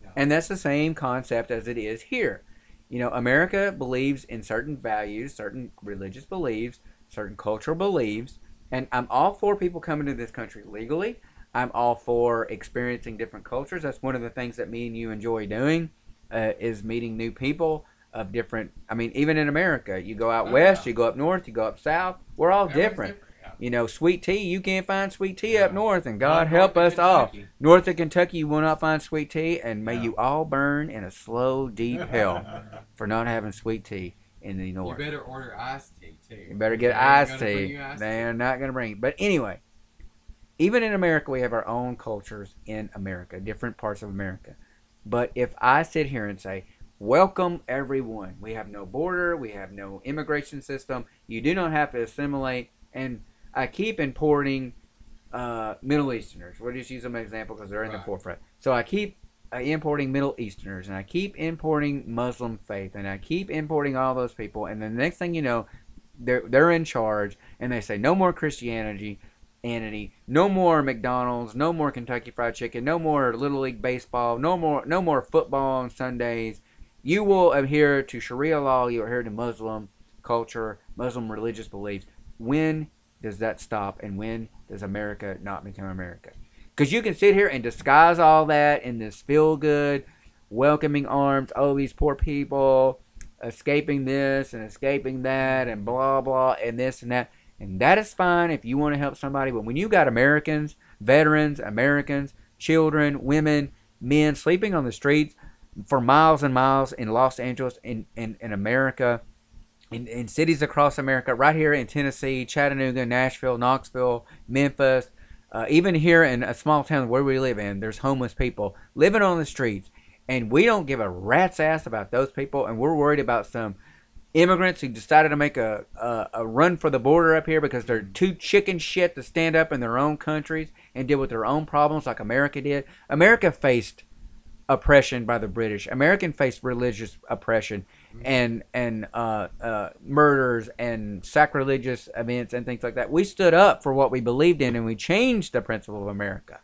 Yeah. And that's the same concept as it is here. You know, America believes in certain values, certain religious beliefs, certain cultural beliefs, and I'm all for people coming to this country legally. I'm all for experiencing different cultures. That's one of the things that me and you enjoy doing, uh, is meeting new people of different. I mean, even in America, you go out Oh, west, yeah. you go up north, you go up south. We're all Everything's different. yeah. You know, sweet tea, you can't find sweet tea Yeah. up north, and Uh, God help us all. North of Kentucky, you will not find sweet tea, and may Yeah. you all burn in a slow, deep hell for not having sweet tea in the north. You better order iced tea too. You better get They iced tea. iced They're not going to bring it. But anyway, even in America, we have our own cultures in America, different parts of America. But if I sit here and say, Welcome everyone. We have no border. We have no immigration system. You do not have to assimilate. And I keep importing uh, Middle Easterners. We'll just use them as an example because they're in the forefront. So I keep uh, importing Middle Easterners, and I keep importing Muslim faith, and I keep importing all those people. And the next thing you know, they're they're in charge, and they say no more Christianity, entity, no more McDonald's, no more Kentucky Fried Chicken, no more Little League baseball, no more no more football on Sundays. You will adhere to Sharia law. You adhere to Muslim culture, Muslim religious beliefs. When does that stop, and when does America not become America? Because you can sit here and disguise all that in this feel good, welcoming arms. Oh, these poor people escaping this and escaping that, and blah, blah, and this and that. And that is fine if you want to help somebody. But when you got Americans, veterans, Americans, children, women, men sleeping on the streets for miles and miles in Los Angeles, in, in, in America, in, in cities across America, right here in Tennessee, Chattanooga, Nashville, Knoxville, Memphis, uh, even here in a small town where we live in, there's homeless people living on the streets, and we don't give a rat's ass about those people, and we're worried about some immigrants who decided to make a, a, a run for the border up here because they're too chicken shit to stand up in their own countries and deal with their own problems like America did. America faced oppression by the British. American faced religious oppression and and uh, uh, murders and sacrilegious events and things like that. We stood up for what we believed in and we changed the principle of America.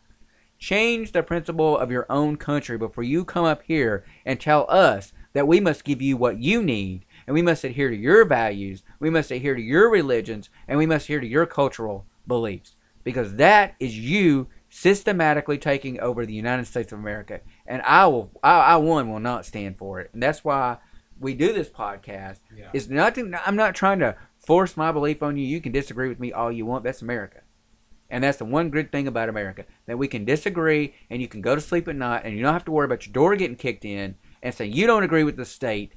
Change the principle of your own country before you come up here and tell us that we must give you what you need and we must adhere to your values, we must adhere to your religions, and we must adhere to your cultural beliefs. Because that is you systematically taking over the United States of America. And I will I, I one will not stand for it. And that's why we do this podcast. Yeah. It's nothing I'm not trying to force my belief on you. You can disagree with me all you want. That's America. And that's the one good thing about America that we can disagree and you can go to sleep at night and you don't have to worry about your door getting kicked in and say you don't agree with the state.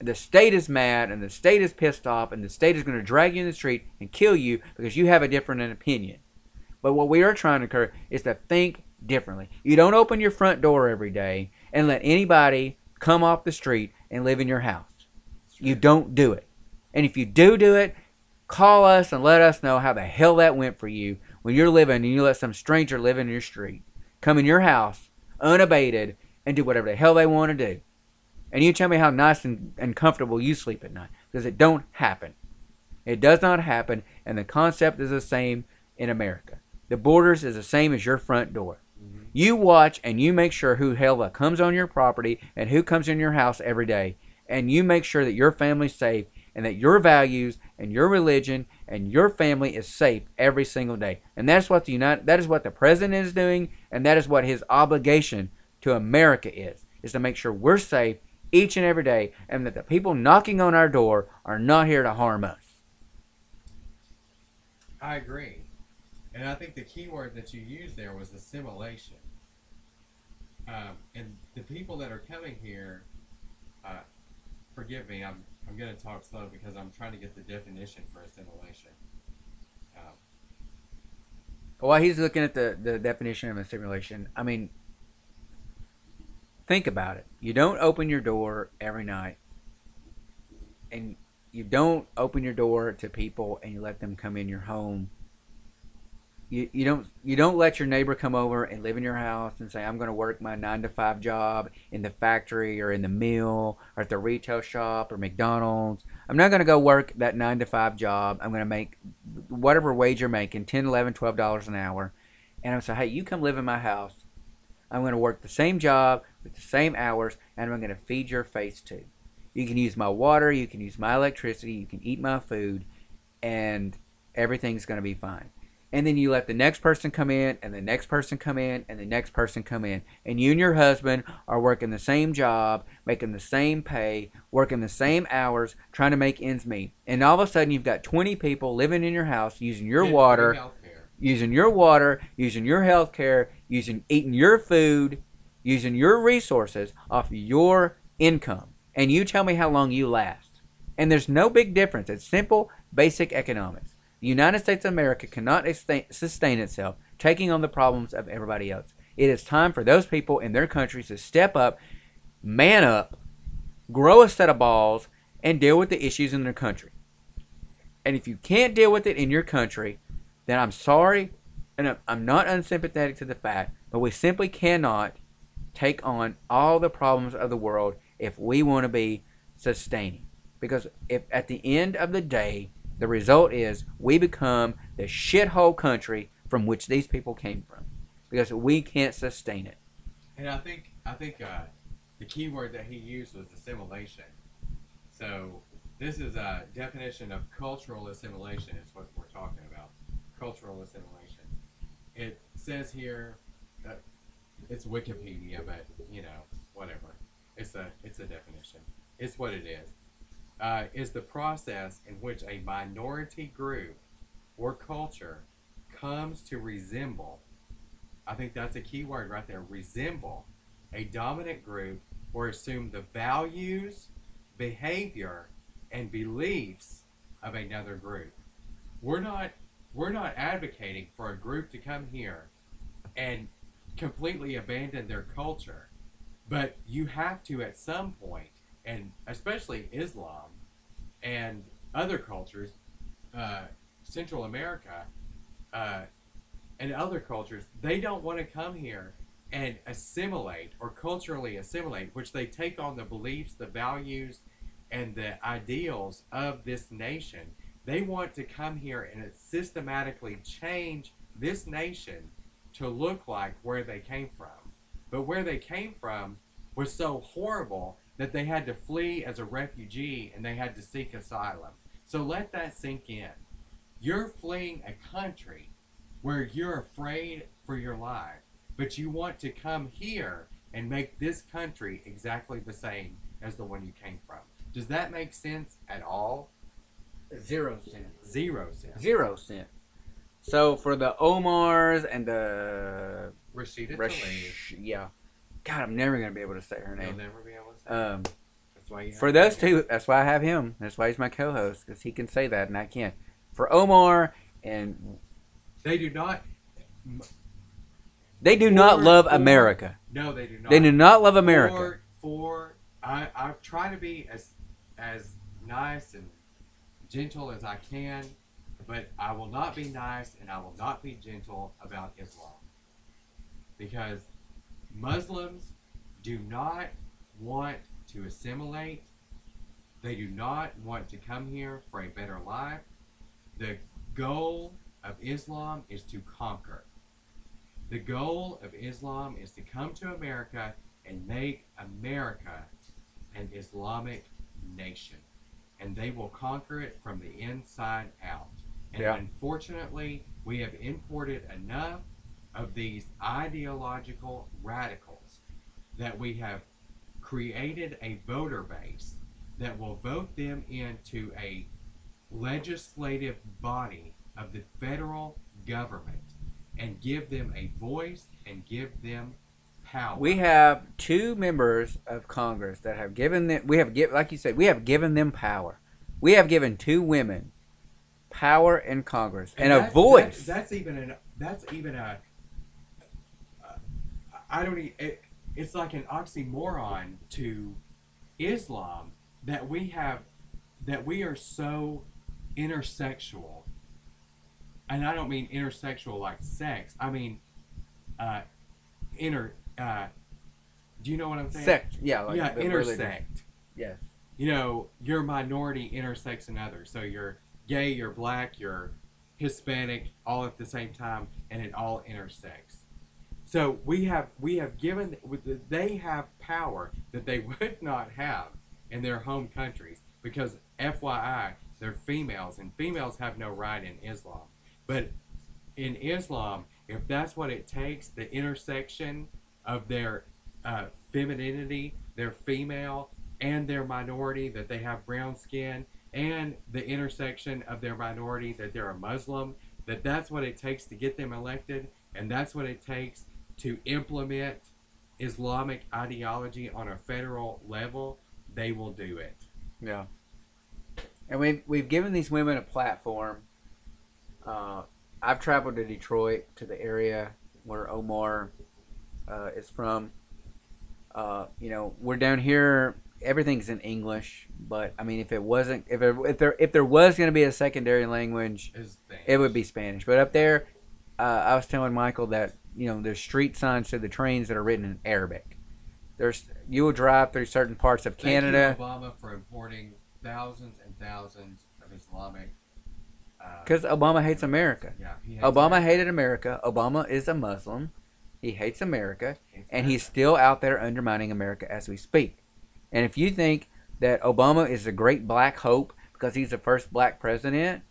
The state is mad and the state is pissed off and the state is going to drag you in the street and kill you because you have a different opinion. But what we are trying to occur is to think differently. You don't open your front door every day and let anybody come off the street and live in your house. You don't do it. And if you do do it, call us and let us know how the hell that went for you when you're living and you let some stranger live in your street, come in your house unabated and do whatever the hell they want to do. And you tell me how nice and, and comfortable you sleep at night because it don't happen. It does not happen, and the concept is the same in America. The borders is the same as your front door. You watch and you make sure who hell that comes on your property and who comes in your house every day, and you make sure that your family's safe and that your values and your religion and your family is safe every single day. And that's what the United that is what the president is doing, and that is what his obligation to America is, is to make sure we're safe each and every day and that the people knocking on our door are not here to harm us. I agree. And I think the key word that you used there was assimilation. Um, and the people that are coming here, uh, forgive me, I'm, I'm going to talk slow because I'm trying to get the definition for assimilation. Um, While he's looking at the, the definition of assimilation, I mean, think about it. You don't open your door every night, and you don't open your door to people and you let them come in your home. You, you don't you don't let your neighbor come over and live in your house and say I'm going to work my nine to five job in the factory or in the mill or at the retail shop or McDonald's. I'm not going to go work that nine to five job. I'm going to make whatever wage you're making 10 11 12 dollars an hour and i'm say, hey you come live in my house i'm going to work the same job with the same hours and i'm going to feed your face too you can use my water you can use my electricity you can eat my food and everything's going to be fine and then you let the next person come in and the next person come in and the next person come in and you and your husband are working the same job making the same pay working the same hours trying to make ends meet and all of a sudden you've got 20 people living in your house using your getting water using your water, using your health care, using eating your food, using your resources off your income. And you tell me how long you last. And there's no big difference. It's simple, basic economics. The United States of America cannot sustain itself taking on the problems of everybody else. It is time for those people in their countries to step up, man up, grow a set of balls, and deal with the issues in their country. And if you can't deal with it in your country, then I'm sorry, and I'm not unsympathetic to the fact, but we simply cannot take on all the problems of the world if we want to be sustaining. Because if at the end of the day, the result is we become the shithole country from which these people came from. Because we can't sustain it. And I think I think uh, the key word that he used was assimilation. So this is a definition of cultural assimilation. Is what we're talking about. Cultural assimilation. It says here, that it's Wikipedia, but you know whatever. It's a it's a definition. It's what it is. Uh, is the process in which a minority group or culture comes to resemble I think that's a key word right there. Resemble a dominant group or assume the values, behavior, and beliefs of another group. We're not we're not advocating for a group to come here and completely abandon their culture. But you have to at some point, and especially Islam and other cultures, uh, Central America, uh, and other cultures, they don't want to come here and assimilate or culturally assimilate, which they take on the beliefs, the values, and the ideals of this nation. They want to come here and systematically change this nation to look like where they came from. But where they came from was so horrible that they had to flee as a refugee and they had to seek asylum. So let that sink in. You're fleeing a country where you're afraid for your life, but you want to come here and make this country exactly the same as the one you came from. Does that make sense at all? Zero cent. Zero sense. Zero cent. So for the Omars and the Rashida Tlaib. Yeah, God, I'm never gonna be able to say her You'll name. never be able to say. Um, That's why you for those two, that's why I have him. That's why he's my co-host because he can say that and I can't. For Omar and They do not. they do not love for- America. No, they do not. They do not love America. For, for I, I try to be as as nice and gentle as I can, but I will not be nice and I will not be gentle about Islam. Because Muslims do not want to assimilate. They do not want to come here for a better life. The goal of Islam is to conquer. The goal of Islam is to come to America and make America an Islamic nation. And they will conquer it from the inside out. And Yeah. unfortunately, we have imported enough of these ideological radicals that we have created a voter base that will vote them into a legislative body of the federal government and give them a voice and give them power. We have two members of Congress that have given them. We have give, like you said, we have given them power. We have given two women power in Congress and, a voice. that- that's even an. That's even a. I don't. e- It, it's like an oxymoron to Islam that we have, that we are so intersexual, and I don't mean intersexual like sex. I mean, uh, inter. Uh, do you know what I'm saying? Sect, yeah, like yeah, the religion. intersect Yes, you know, you're minority intersects another. So you're gay, you're black, you're Hispanic, all at the same time, and it all intersects. So we have we have given they have power that they would not have in their home countries because FYI they're females and females have no right in Islam. But in Islam, if that's what it takes, the intersection of their uh, femininity, their female, and their minority that they have brown skin, and the intersection of their minority that they're a Muslim, that that's what it takes to get them elected, and that's what it takes to implement Islamic ideology on a federal level, they will do it. yeah. And we've we've given these women a platform. Uh, I've traveled to Detroit to the area where Omar uh, is from. Uh, you know, we're down here. Everything's in English, but I mean, if it wasn't, if it, if there if there was going to be a secondary language, it would be Spanish. But up there, uh, I was telling Michael that you know there's street signs to the trains that are written in Arabic. There's you will drive through certain parts of Thank you, Canada Obama for importing thousands and thousands of Islamic. uh, because Obama hates America. yeah, he hates Obama America. hated America. Obama is a Muslim. He hates America, Hates and he's still out there undermining America as we speak. And if you think that Obama is a great black hope because he's the first black president,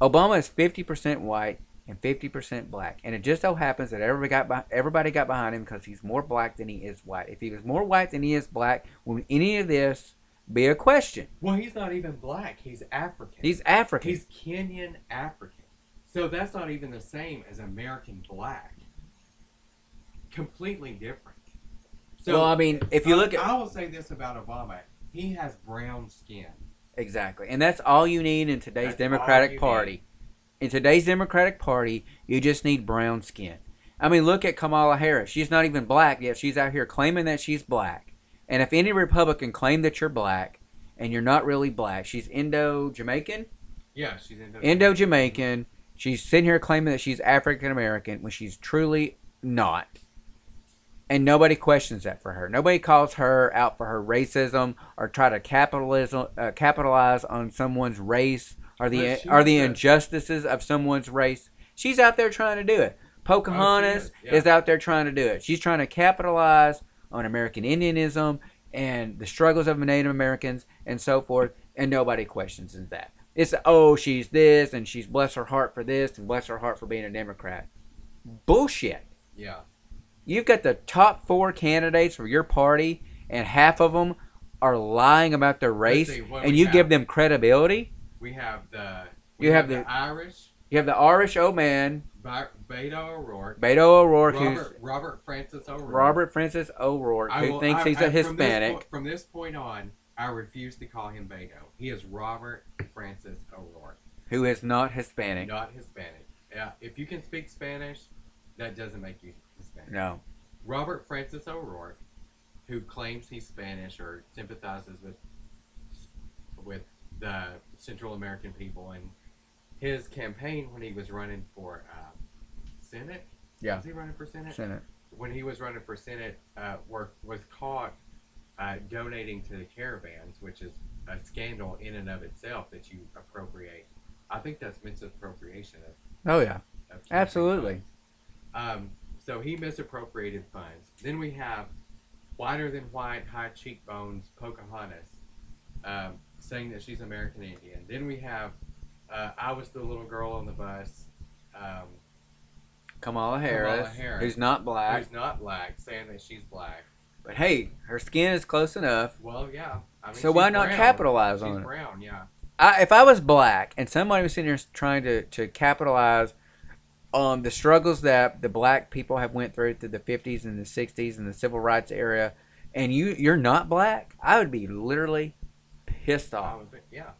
Obama is 50% white and 50% black. And it just so happens that everybody got, beh- everybody got behind him because he's more black than he is white. If he was more white than he is black, would any of this be a question? Well, he's not even black. He's African. He's African. He's Kenyan African. So that's not even the same as American black. Completely different. So well, I mean, if you look at I will say this about Obama: he has brown skin. Exactly. And that's all you need in today's That's Democratic Party. In today's Democratic Party, you just need brown skin. I mean, look at Kamala Harris. She's not even black yet. She's out here claiming that she's black. And if any Republican claim that you're black and you're not really black, she's Indo Jamaican, Yeah, she's Indo. Indo Jamaican. She's sitting here claiming that she's African American when she's truly not. And nobody questions that for her. Nobody calls her out for her racism or try to capitalism, uh, capitalize on someone's race or the or the injustices of someone's race. She's out there trying to do it. Pocahontas is, yeah. is out there trying to do it. She's trying to capitalize on American Indianism and the struggles of Native Americans and so forth, and nobody questions that. It's oh she's this and she's bless her heart for this and bless her heart for being a Democrat. Bullshit. Yeah. You've got the top four candidates for your party, and half of them are lying about their race, and you have. give them credibility. We have the. We You have the, the- Irish, You have the Irish old man, Ba- Beto O'Rourke, Beto O'Rourke, who's Robert, Robert Francis O'Rourke. Robert Francis O'Rourke, who will- thinks I- he's I- a From this, Hispanic. from this point on, I refuse to call him Beto. He is Robert Francis O'Rourke, who is not Hispanic. not Hispanic. Yeah, if you can speak Spanish, that doesn't make you Hispanic. No. Robert Francis O'Rourke, who claims he's Spanish or sympathizes with with the Central American people, and his campaign when he was running for uh, Senate. Yeah. Was he running for Senate? Senate. When he was running for Senate, uh, were, was caught uh, donating to the caravans, which is a scandal in and of itself that you appropriate. I think that's misappropriation of Oh yeah. of Absolutely. Um, so he misappropriated funds. Then we have whiter than white, high cheekbones Pocahontas um, saying that she's American Indian. Then we have uh, I was the little girl on the bus. Um, Kamala Harris, Harris. who's not black, who's not black, saying that she's black. but hey, her skin is close enough. Well, yeah. I mean, So why not brown. capitalize she's on it? brown, yeah. I, if I was black and somebody was sitting here trying to, to capitalize on the struggles that the black people have went through through the 50s and the 60s and the civil rights era, and you you're not black, I would be literally pissed off. yeah.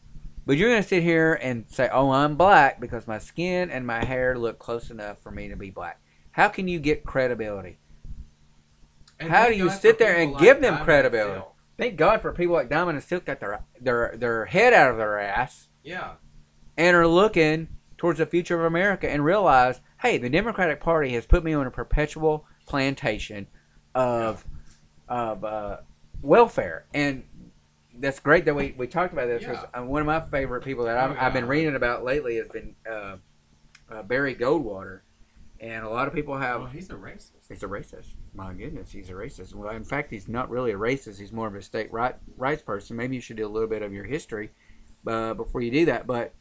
But you're gonna sit here and say, "Oh, I'm black because my skin and my hair look close enough for me to be black." How can you get credibility? And How do you God sit there and like give them Diamond credibility? Thank God for people like Diamond and Silk got their their their head out of their ass Yeah. and are looking towards the future of America and realize, hey, the Democratic Party has put me on a perpetual plantation of of uh, welfare, and that's great that we, we talked about this because one of my favorite people that I've, Oh, I've been reading about lately has been uh, uh, Barry Goldwater, and a lot of people have. Well, he's a racist. He's a racist. My goodness, he's a racist. Well, in fact, he's not really a racist. He's more of a state right, rights person. Maybe you should do a little bit of your history uh, before you do that. But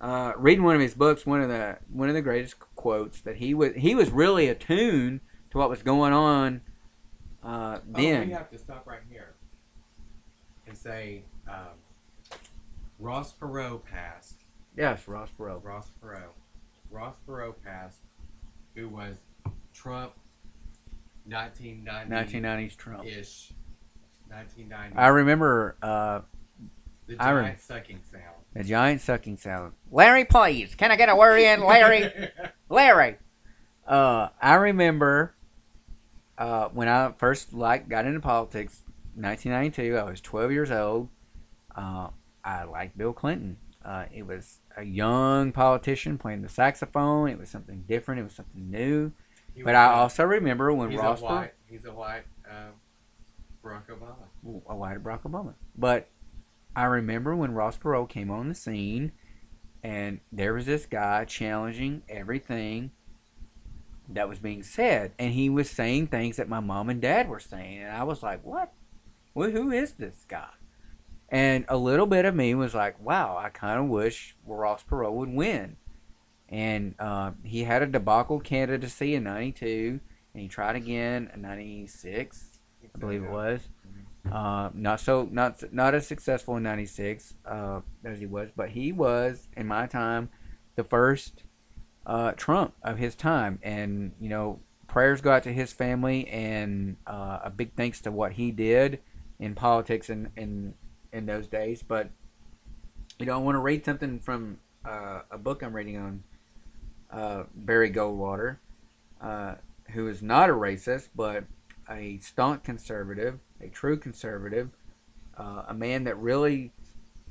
uh, reading one of his books, one of the one of the greatest quotes that he was he was really attuned to what was going on uh, Oh, then. we have to stop right here and say um, Ross Perot passed. yes, Ross Perot. Ross Perot. Ross Perot passed, who was Trump 1990 1990s Trump. ish. 1990. I remember uh, the rem- giant sucking sound. the giant sucking sound. Larry, please, can I get a word in, Larry? Larry. Uh, I remember uh, when I first like got into politics, 1992. I was 12 years old. Uh, I liked Bill Clinton. Uh, it was a young politician playing the saxophone. It was something different. It was something new. He But was I also remember when he's Ross a white. He's a white uh, Barack Obama. a white Barack Obama. But I remember when Ross Perot came on the scene, and there was this guy challenging everything that was being said, and he was saying things that my mom and dad were saying, and I was like, "What? Well, who is this guy?" And a little bit of me was like, "Wow, I kind of wish Ross Perot would win." And uh, he had a debacle candidacy in '92, and he tried again in '96. I believe it was. Uh, not so not not as successful in '96 uh, as he was, but he was in my time the first uh, Trump of his time, and you know prayers go out to his family, and uh, a big thanks to what he did in politics in in, in those days. But you know, I want to read something from uh, a book I'm reading on uh, Barry Goldwater, uh, who is not a racist, but a staunch conservative, a true conservative, uh, a man that really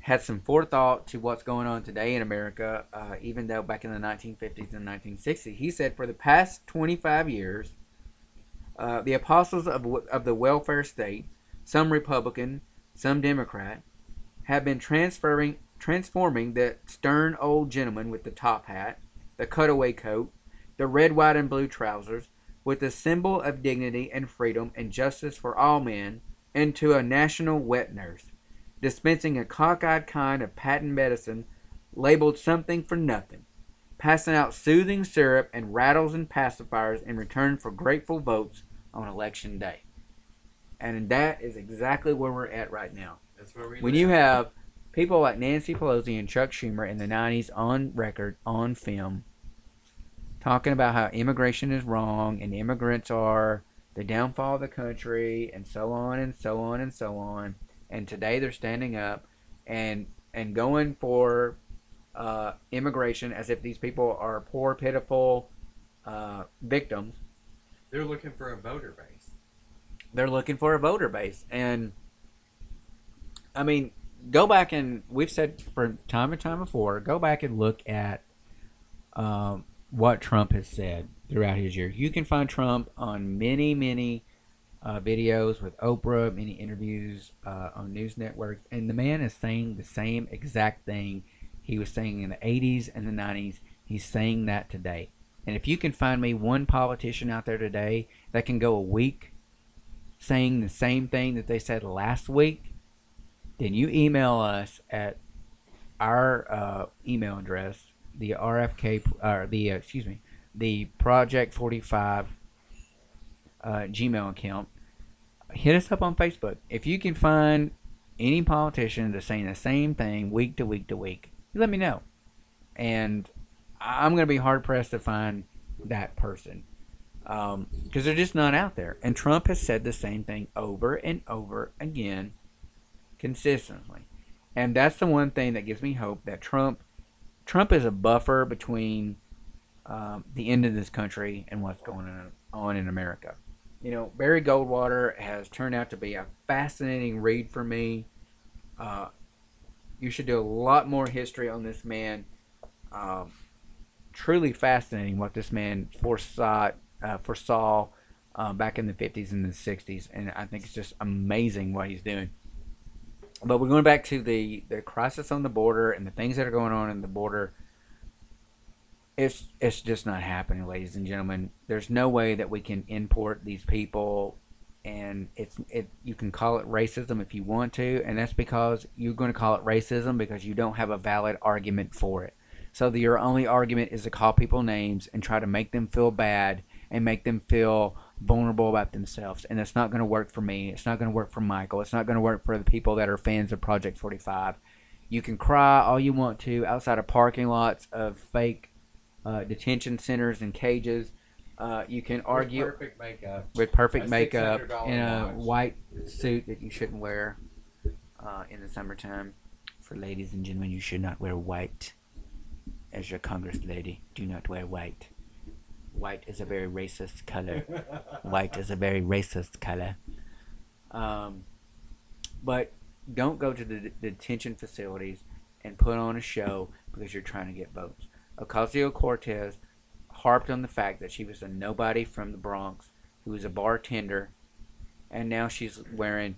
had some forethought to what's going on today in America, uh, even though back in the 1950s and 1960s, he said for the past 25 years, uh, the apostles of, of the welfare state, some Republican, some Democrat, have been transferring transforming the stern old gentleman with the top hat, the cutaway coat, the red, white, and blue trousers, with the symbol of dignity and freedom and justice for all men, into a national wet nurse, dispensing a cockeyed kind of patent medicine labeled something for nothing, passing out soothing syrup and rattles and pacifiers in return for grateful votes on election day. And that is exactly where we're at right now. That's where we. When you have people like Nancy Pelosi and Chuck Schumer in the 90s on record, on film, talking about how immigration is wrong and immigrants are the downfall of the country and so on and so on and so on. And today they're standing up and and going for uh, immigration as if these people are poor, pitiful uh, victims. they're looking for a voter base. They're looking for a voter base. And I mean, go back and we've said for time and time before, go back and look at um, what Trump has said throughout his year. You can find Trump on many, many uh, videos with Oprah, many interviews uh, on news networks, and the man is saying the same exact thing he was saying in the 80s and the 90s. He's saying that today. And if you can find me one politician out there today that can go a week saying the same thing that they said last week, then you email us at our uh, email address, the RFK, or the uh, excuse me, the Project Forty Five uh, Gmail account. Hit us up on Facebook if you can find any politician that's saying the same thing week to week to week. Let me know, and I'm going to be hard pressed to find that person because um, they're just not out there. And Trump has said the same thing over and over again, consistently. And that's the one thing that gives me hope that Trump, Trump is a buffer between um, the end of this country and what's going on, in America. You know, Barry Goldwater has turned out to be a fascinating read for me. Uh, you should do a lot more history on this man. Um, truly fascinating what this man foresaw, uh, foresaw uh, back in the 50s and the 60s. And I think it's just amazing what he's doing. But we're going back to the, the crisis on the border and the things that are going on in the border. It's it's just not happening, ladies and gentlemen. There's no way that we can import these people, and it's it. You can call it racism if you want to, and that's because you're going to call it racism because you don't have a valid argument for it. So the, your only argument is to call people names and try to make them feel bad and make them feel vulnerable about themselves. And it's not going to work for me. It's not going to work for Michael. It's not going to work for the people that are fans of Project 45. You can cry all you want to outside of parking lots of fake uh, detention centers and cages. Uh, you can argue With perfect makeup. with perfect makeup in a white suit that you shouldn't wear uh, in the summertime. For ladies and gentlemen, you should not wear white. As your Congress lady, do not wear white. White is a very racist color. white is a very racist color. Um, but don't go to the d- detention facilities and put on a show because you're trying to get votes. Ocasio Cortez harped on the fact that she was a nobody from the Bronx who was a bartender, and now she's wearing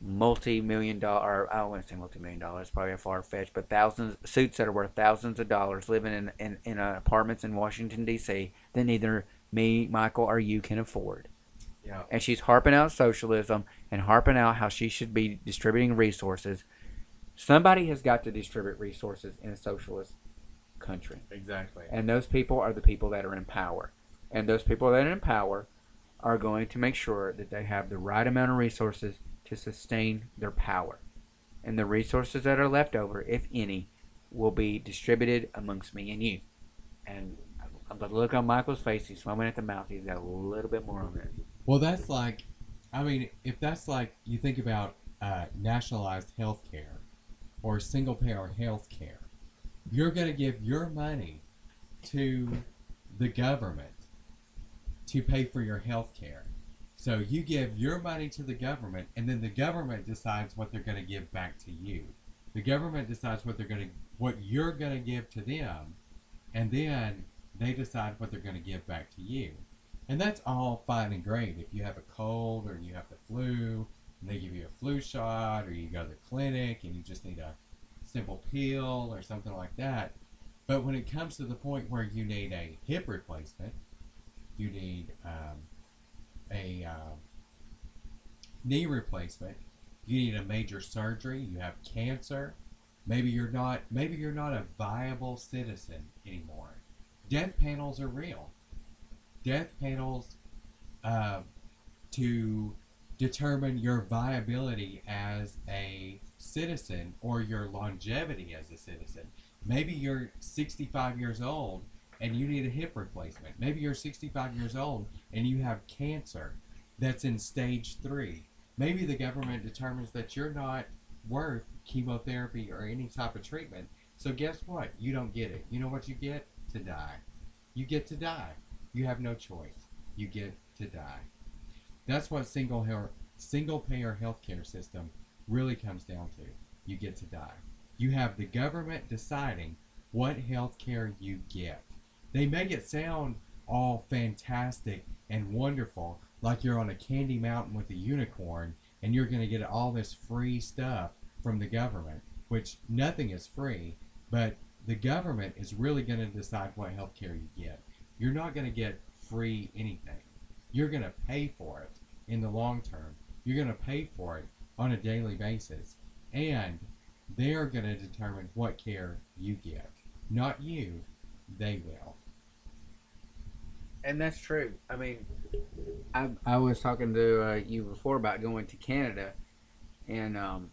multi-million dollar. I don't want to say multi-million dollars, probably a far fetched, but thousands suits that are worth thousands of dollars, living in in, in apartments in Washington D.C. that neither me, Michael, or you can afford. Yeah. And she's harping out socialism and harping out how she should be distributing resources. Somebody has got to distribute resources in a socialist country. Exactly. And those people are the people that are in power. And those people that are in power are going to make sure that they have the right amount of resources to sustain their power. And the resources that are left over, if any, will be distributed amongst me and you. And the look on Michael's face, he's swimming at the mouth. He's got a little bit more on it. Well, that's like, I mean, if that's like you think about uh, nationalized health care or single payer health care, you're going to give your money to the government to pay for your health care. So you give your money to the government, and then the government decides what they're going to give back to you. The government decides what they're going to, what you're going to give to them, and then they decide what they're going to give back to you. And that's all fine and great. If you have a cold or you have the flu, and they give you a flu shot, or you go to the clinic and you just need a simple pill or something like that. But when it comes to the point where you need a hip replacement, you need um, a uh, knee replacement, you need a major surgery, you have cancer, maybe you're not maybe you're not a viable citizen anymore. Death panels are real. Death panels uh, to determine your viability as a citizen or your longevity as a citizen. Maybe you're 65 years old and you need a hip replacement. Maybe you're 65 years old and you have cancer that's in stage three. Maybe the government determines that you're not worth chemotherapy or any type of treatment. So guess what? You don't get it. You know what you get? To die. You get to die. You have no choice. You get to die. That's what single hair, single payer healthcare system really comes down to. You get to die. You have the government deciding what health care you get. They make it sound all fantastic and wonderful, like you're on a candy mountain with a unicorn and you're going to get all this free stuff from the government, which nothing is free, but the government is really going to decide what health care you get. You're not going to get free anything. You're going to pay for it in the long term. You're going to pay for it on a daily basis. And they're going to determine what care you get. Not you, they will. And that's true. I mean, I I was talking to uh, you before about going to Canada, and um,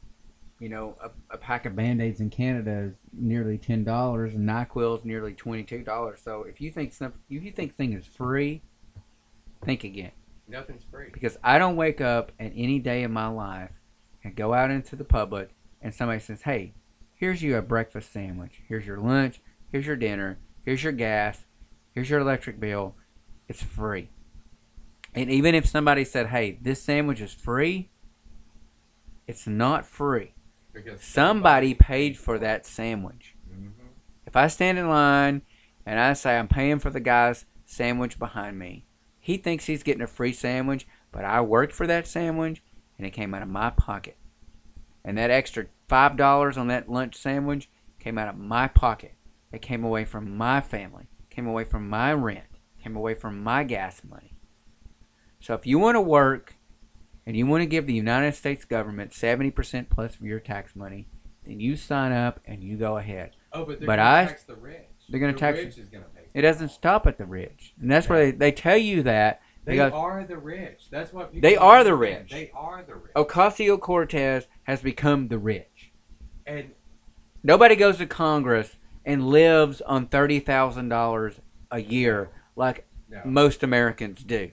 you know, a, a pack of band aids in Canada is nearly ten dollars, and Nyquil is nearly twenty two dollars. So if you think some, if you think thing is free, think again. Nothing's free. Because I don't wake up at any day in my life and go out into the public and somebody says, "Hey, here's you a breakfast sandwich. Here's your lunch. Here's your dinner. Here's your gas. Here's your electric bill. It's free." And even if somebody said, "Hey, this sandwich is free," it's not free. Because Somebody paid for that sandwich. Mhm. If I stand in line and I say I'm paying for the guy's sandwich behind me, he thinks he's getting a free sandwich, but I worked for that sandwich and it came out of my pocket. And that extra five dollars on that lunch sandwich came out of my pocket. It came away from my family, came away from my rent, came away from my gas money. So if you want to work and you want to give the United States government 70% plus of your tax money, then you sign up and you go ahead. Oh, but they're But gonna I- tax the rich. they're gonna the tax- rich is gonna pay. It doesn't stop at the rich. And that's where they, they tell you that. They because are the rich. That's what They are the rich. They are the rich. Ocasio Cortez has become the rich. And Nobody goes to Congress and lives on $30,000 a year like no. most Americans do.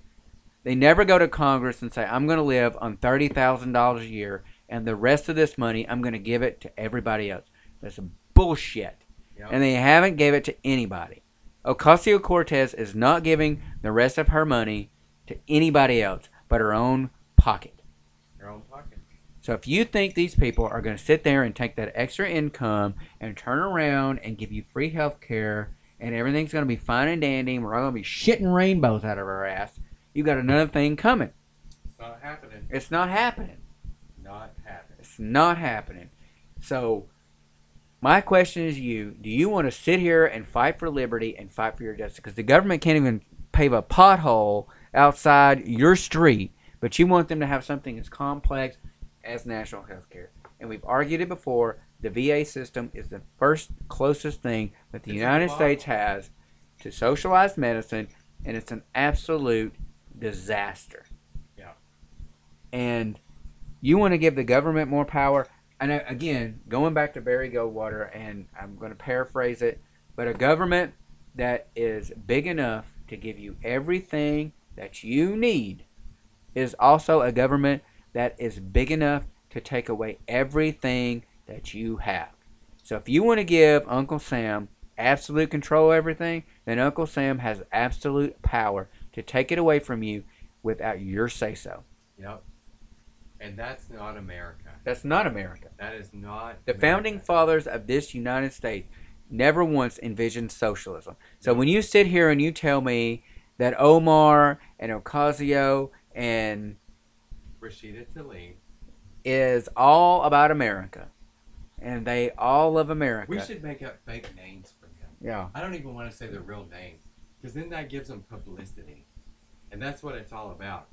They never go to Congress and say, I'm going to live on $30,000 a year, and the rest of this money, I'm going to give it to everybody else. That's bullshit. Yep. And they haven't gave it to anybody. Ocasio Cortez is not giving the rest of her money to anybody else but her own pocket. Your own pocket. So if you think these people are going to sit there and take that extra income and turn around and give you free health care and everything's going to be fine and dandy and we're all going to be shitting rainbows out of our ass, you got another thing coming. It's not happening. It's not happening. Not happening. It's not happening. So my question is you, do you want to sit here and fight for liberty and fight for your justice? Because the government can't even pave a pothole outside your street, but you want them to have something as complex as national health care. And we've argued it before. The VA system is the first closest thing that the It's United. States has to socialized medicine, and it's an absolute disaster. Yeah. And you want to give the government more power. And again, going back to Barry Goldwater, and I'm going to paraphrase it, but a government that is big enough to give you everything that you need is also a government that is big enough to take away everything that you have. So if you want to give Uncle Sam absolute control of everything, then Uncle Sam has absolute power to take it away from you without your say so. Yep. And that's not America. That's not America. That is not The founding fathers of this United States never once envisioned socialism. So when you sit here and you tell me that Omar and Ocasio and Rashida Tlaib. is all about America, and they all love America. We should make up fake names for them. yeah. I don't even want to say their real names because then that gives them publicity, and that's what it's all about.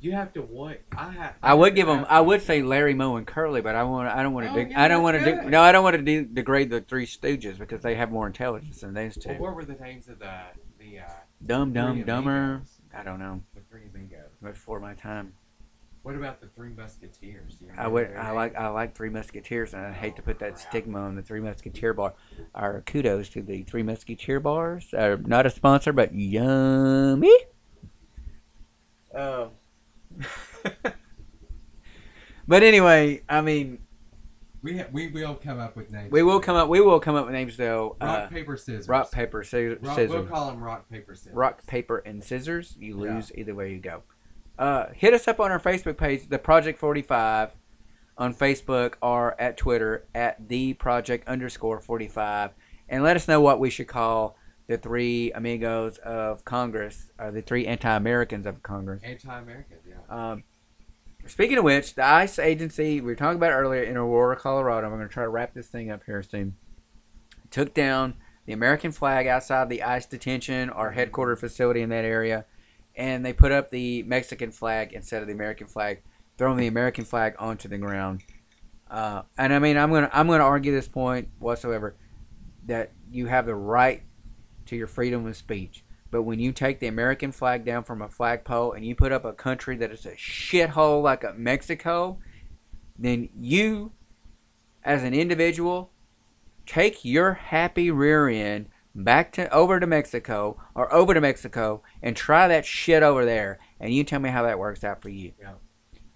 You have to want. I have. I would give them. I would say Larry Moe and Curly, but I want. I don't want to. Oh, yeah, I don't want to. good. no, I don't want to de- degrade the Three Stooges because they have more intelligence than those two. Well, what were the names of the the uh, Dumb, dumb, dumber. I don't know. The three amigos. Before my time. What about the three musketeers? Do you I would. I like. I like Three Musketeers, and I hate to put that crap. stigma on the Three Musketeer bar. Our kudos to the Three Musketeer bars. Uh, not a sponsor, but yummy. Oh. but anyway, I mean, We ha- we will come up with names. we will come up. We will come up with names though. Rock Uh, paper scissors. rock paper scissors. Rock- scissors. We'll call them rock paper scissors. rock paper and scissors. You Yeah. lose either way you go. Uh, hit us up on our Facebook page, the Project Forty Five, on Facebook or at Twitter at the Project underscore Forty Five, and let us know what we should call the three amigos of Congress, or the three anti-Americans of Congress. Anti-American. Yeah. Um, speaking of which, the ICE agency we were talking about earlier in Aurora, Colorado. I'm going to try to wrap this thing up here soon. Took down the American flag outside the ICE detention or headquarters facility in that area, and they put up the Mexican flag instead of the American flag, throwing the American flag onto the ground. Uh, and I mean, I'm gonna I'm gonna argue this point whatsoever that you have the right to your freedom of speech. But when you take the American flag down from a flagpole and you put up a country that is a shithole like a Mexico, then you, as an individual, take your happy rear end back to over to Mexico or over to Mexico and try that shit over there, and you tell me how that works out for you. Yeah.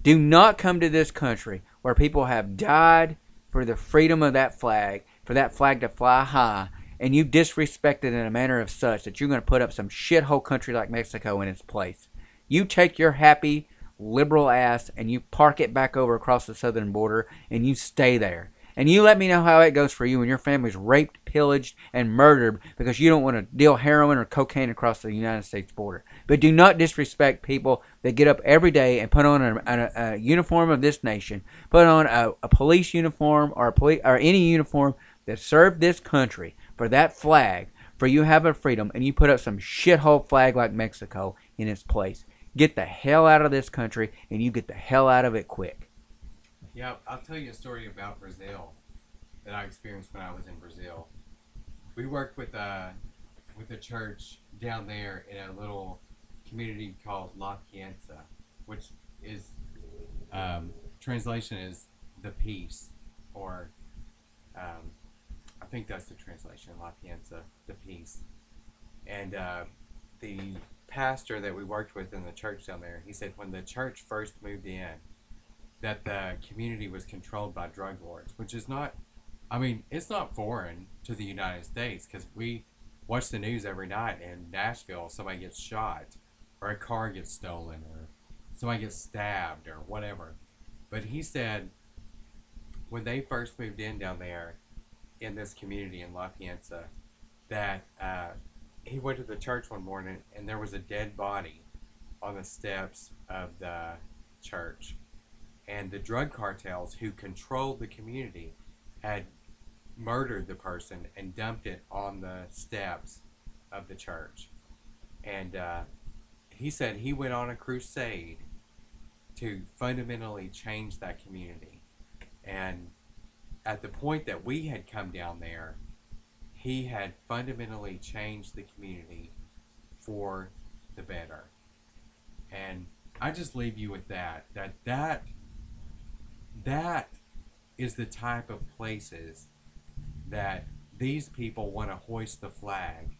Do not come to this country where people have died for the freedom of that flag, for that flag to fly high, and you disrespect it in a manner of such that you're going to put up some shithole country like Mexico in its place. You take your happy liberal ass and you park it back over across the southern border and you stay there. And you let me know how it goes for you when your family's raped, pillaged, and murdered because you don't want to deal heroin or cocaine across the United States border. But do not disrespect people that get up every day and put on a, a, a uniform of this nation, put on a, a police uniform or or any uniform that served this country for that flag, for you have a freedom, and you put up some shithole flag like Mexico in its place. Get the hell out of this country, and you get the hell out of it quick. Yeah, I'll tell you a story about Brazil that I experienced when I was in Brazil. We worked with a with a church down there in a little community called La Pienza, which is um, translation is the peace, or um, I think that's the translation. La Pienza, the peace, and uh, the pastor that we worked with in the church down there, he said when the church first moved in that the community was controlled by drug lords, which is not, I mean, it's not foreign to the United States because we watch the news every night in Nashville, somebody gets shot, or a car gets stolen, or somebody gets stabbed, or whatever. But he said when they first moved in down there in this community in La Pienza, that uh, he went to the church one morning and there was a dead body on the steps of the church. And the drug cartels who controlled the community had murdered the person and dumped it on the steps of the church. And uh, he said he went on a crusade to fundamentally change that community. And at the point that we had come down there, he had fundamentally changed the community for the better. And I just leave you with that that that that is the type of places that these people want to hoist the flag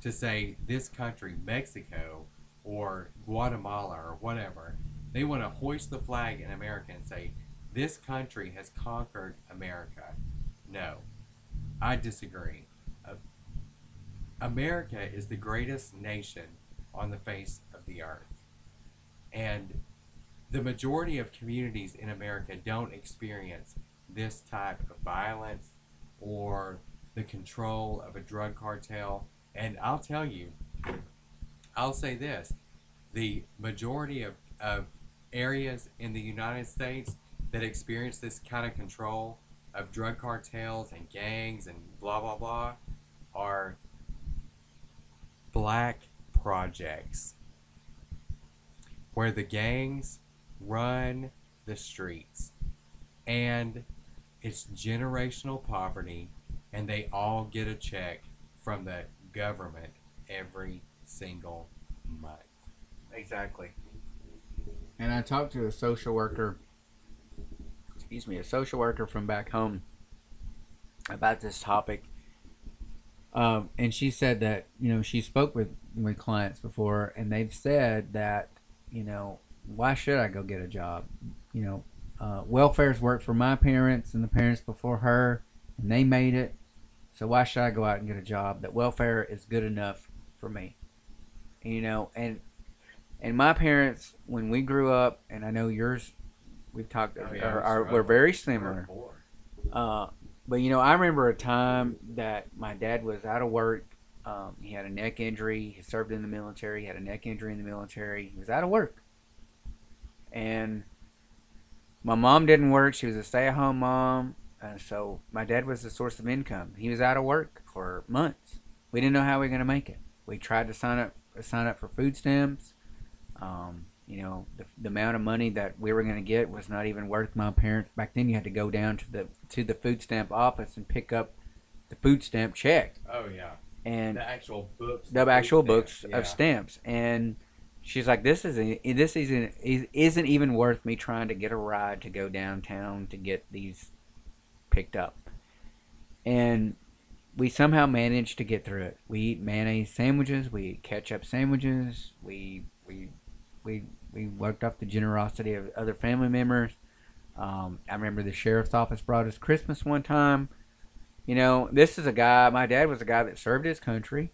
to say this country, Mexico or Guatemala or whatever, they want to hoist the flag in America and say this country has conquered America. No, I disagree. America is the greatest nation on the face of the earth. And the majority of communities in America don't experience this type of violence or the control of a drug cartel. And I'll tell you, I'll say this the majority of, of areas in the United States that experience this kind of control of drug cartels and gangs and blah blah blah are black projects where the gangs run the streets and it's generational poverty and they all get a check from the government every single month Exactly. And I talked to a social worker, excuse me, a social worker from back home about this topic. Um, and she said that, you know, she spoke with, with clients before and they've said that, you know, why should I go get a job? You know, uh, welfare's worked for my parents and the parents before her and they made it. So why should I go out and get a job? That welfare is good enough for me. You know, and and my parents, when we grew up, and I know yours, we've talked, Oh, yeah, are, are, we're very similar. Uh, but you know, I remember a time that my dad was out of work. Um, he had a neck injury. He served in the military. He had a neck injury in the military. He was out of work. And my mom didn't work. She was a stay-at-home mom. And so my dad was the source of income. He was out of work for months. We didn't know how we were going to make it. We tried to sign up sign up for food stamps. Um, you know, the, the amount of money that we were going to get was not even worth my parents. Back then, you had to go down to the to the food stamp office and pick up the food stamp check Oh yeah, and the actual books. the actual books yeah. of stamps. And she's like, "This isn't this isn't isn't even worth me trying to get a ride to go downtown to get these picked up." And we somehow managed to get through it. We eat mayonnaise sandwiches. We eat ketchup sandwiches. We we we we worked off the generosity of other family members. Um, I remember the sheriff's office brought us Christmas one time. You know, this is a guy. My dad was a guy that served his country.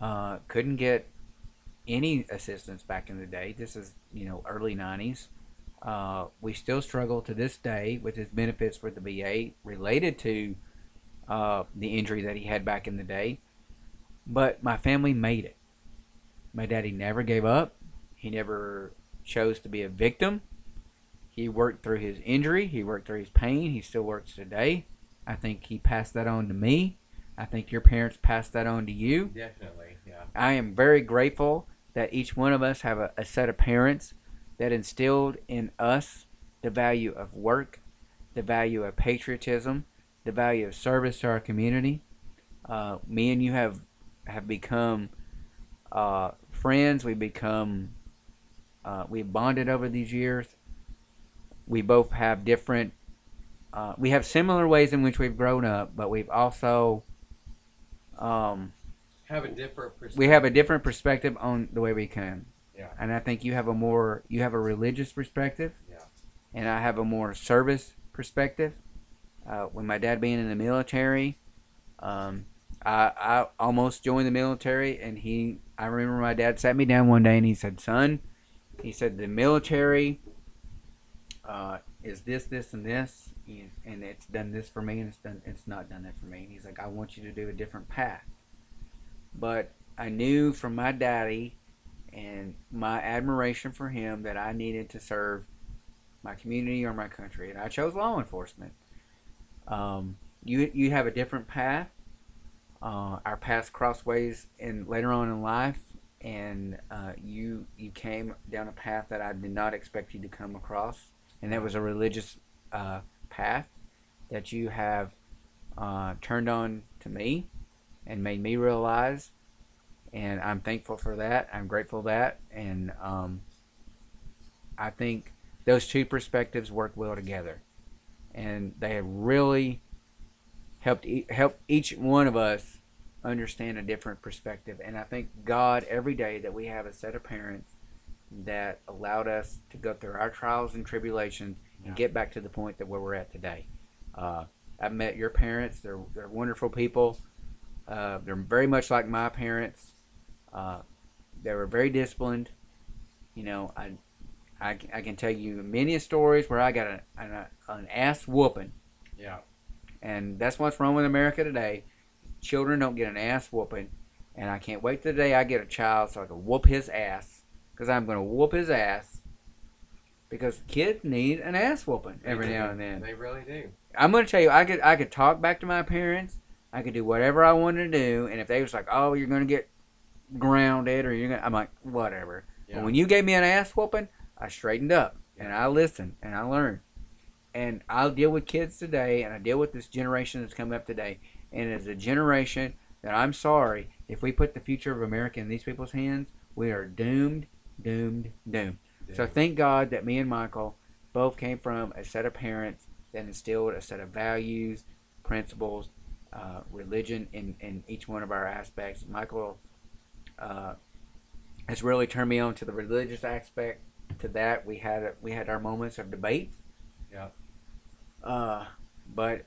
Uh, couldn't get any assistance back in the day. This is you know early '90s. Uh, we still struggle to this day with his benefits for the VA related to uh, the injury that he had back in the day. But my family made it. My daddy never gave up. He never chose to be a victim. He worked through his injury. He worked through his pain. He still works today. I think he passed that on to me. I think your parents passed that on to you. Definitely, yeah. I am very grateful that each one of us have a, a set of parents that instilled in us the value of work, the value of patriotism, the value of service to our community. Uh, me and you have have become uh, friends. We become uh, we've bonded over these years. We both have different. Uh, we have similar ways in which we've grown up, but we've also um, Have a different perspective. we have a different perspective on the way we can. Yeah. And I think you have a more you have a religious perspective. Yeah. And I have a more service perspective. Uh, with my dad being in the military, um, I, I almost joined the military, and he. I remember my dad sat me down one day and he said, "Son," he said, "the military uh, is this, this, and this, and it's done this for me, and it's done, it's not done that for me." And he's like, "I want you to do a different path." But I knew from my daddy and my admiration for him that I needed to serve my community or my country, and I chose law enforcement. Um, you you have a different path. Uh, our paths crossways and later on in life, and uh, you you came down a path that I did not expect you to come across, and that was a religious uh, path that you have uh, turned on to me and made me realize and I'm thankful for that. I'm grateful for that, and um, I think those two perspectives work well together, and they have really helped e- help each one of us understand a different perspective. And I thank God every day that we have a set of parents that allowed us to go through our trials and tribulations and Yeah. get back to the point that where we're at today. Uh, I've met your parents; they're they're wonderful people. Uh, they're very much like my parents. Uh, they were very disciplined. You know, I, I, I can tell you many stories where I got a, an, an ass whooping, Yeah. and that's what's wrong with America today. Children don't get an ass whooping, and I can't wait the day I get a child so I can whoop his ass, because I'm going to whoop his ass. Because kids need an ass whooping every now and then. They really do. I'm gonna tell you, I could I could talk back to my parents. I could do whatever I wanted to do, and if they was like, "Oh, you're gonna get grounded," or you're gonna, I'm like, whatever. Yeah. But when you gave me an ass whooping, I straightened up and I listened and I learned. And I'll deal with kids today, and I deal with this generation that's coming up today, and it's a generation that I'm sorry if we put the future of America in these people's hands, we are doomed, doomed, doomed. So thank God that me and Michael both came from a set of parents that instilled a set of values, principles, uh, religion in, in each one of our aspects. Michael uh, has really turned me on to the religious aspect. To that, we had we had our moments of debate. Yeah. Uh, but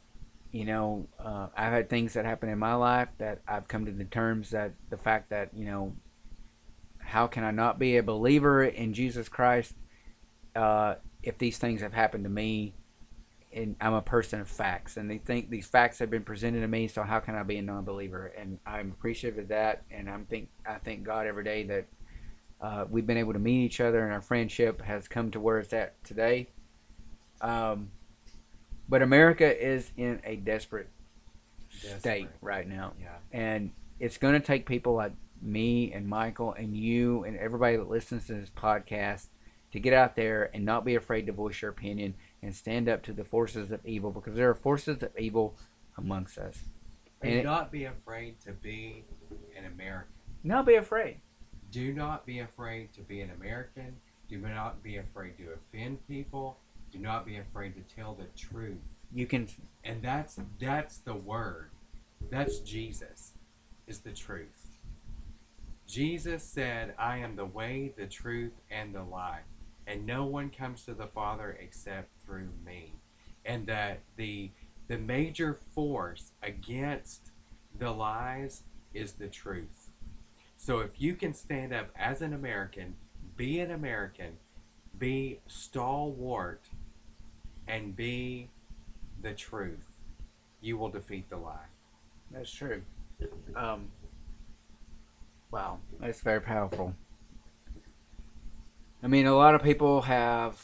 you know, uh, I've had things that happen in my life that I've come to the terms that the fact that you know, how can I not be a believer in Jesus Christ uh, if these things have happened to me? And I'm a person of facts, and they think these facts have been presented to me. So how can I be a non-believer? And I'm appreciative of that, and I'm think I thank God every day that uh, we've been able to meet each other, and our friendship has come to where it's at today. Um, but America is in a desperate, state right now, Yeah. and it's going to take people like me and Michael and you and everybody that listens to this podcast to get out there and not be afraid to voice your opinion and stand up to the forces of evil because there are forces of evil amongst us. And Do not be afraid to be an American. Not be afraid. Do not be afraid to be an American. Do not be afraid to offend people. Do not be afraid to tell the truth. You can. And that's that's the word. That's Jesus is the truth. Jesus said, I am the way, the truth, and the life. And no one comes to the Father except through me. And that the the major force against the lies is the truth. So if you can stand up as an American, be an American, be stalwart, and be the truth, you will defeat the lie. That's true. Um. Wow, that's very powerful. I mean, a lot of people have,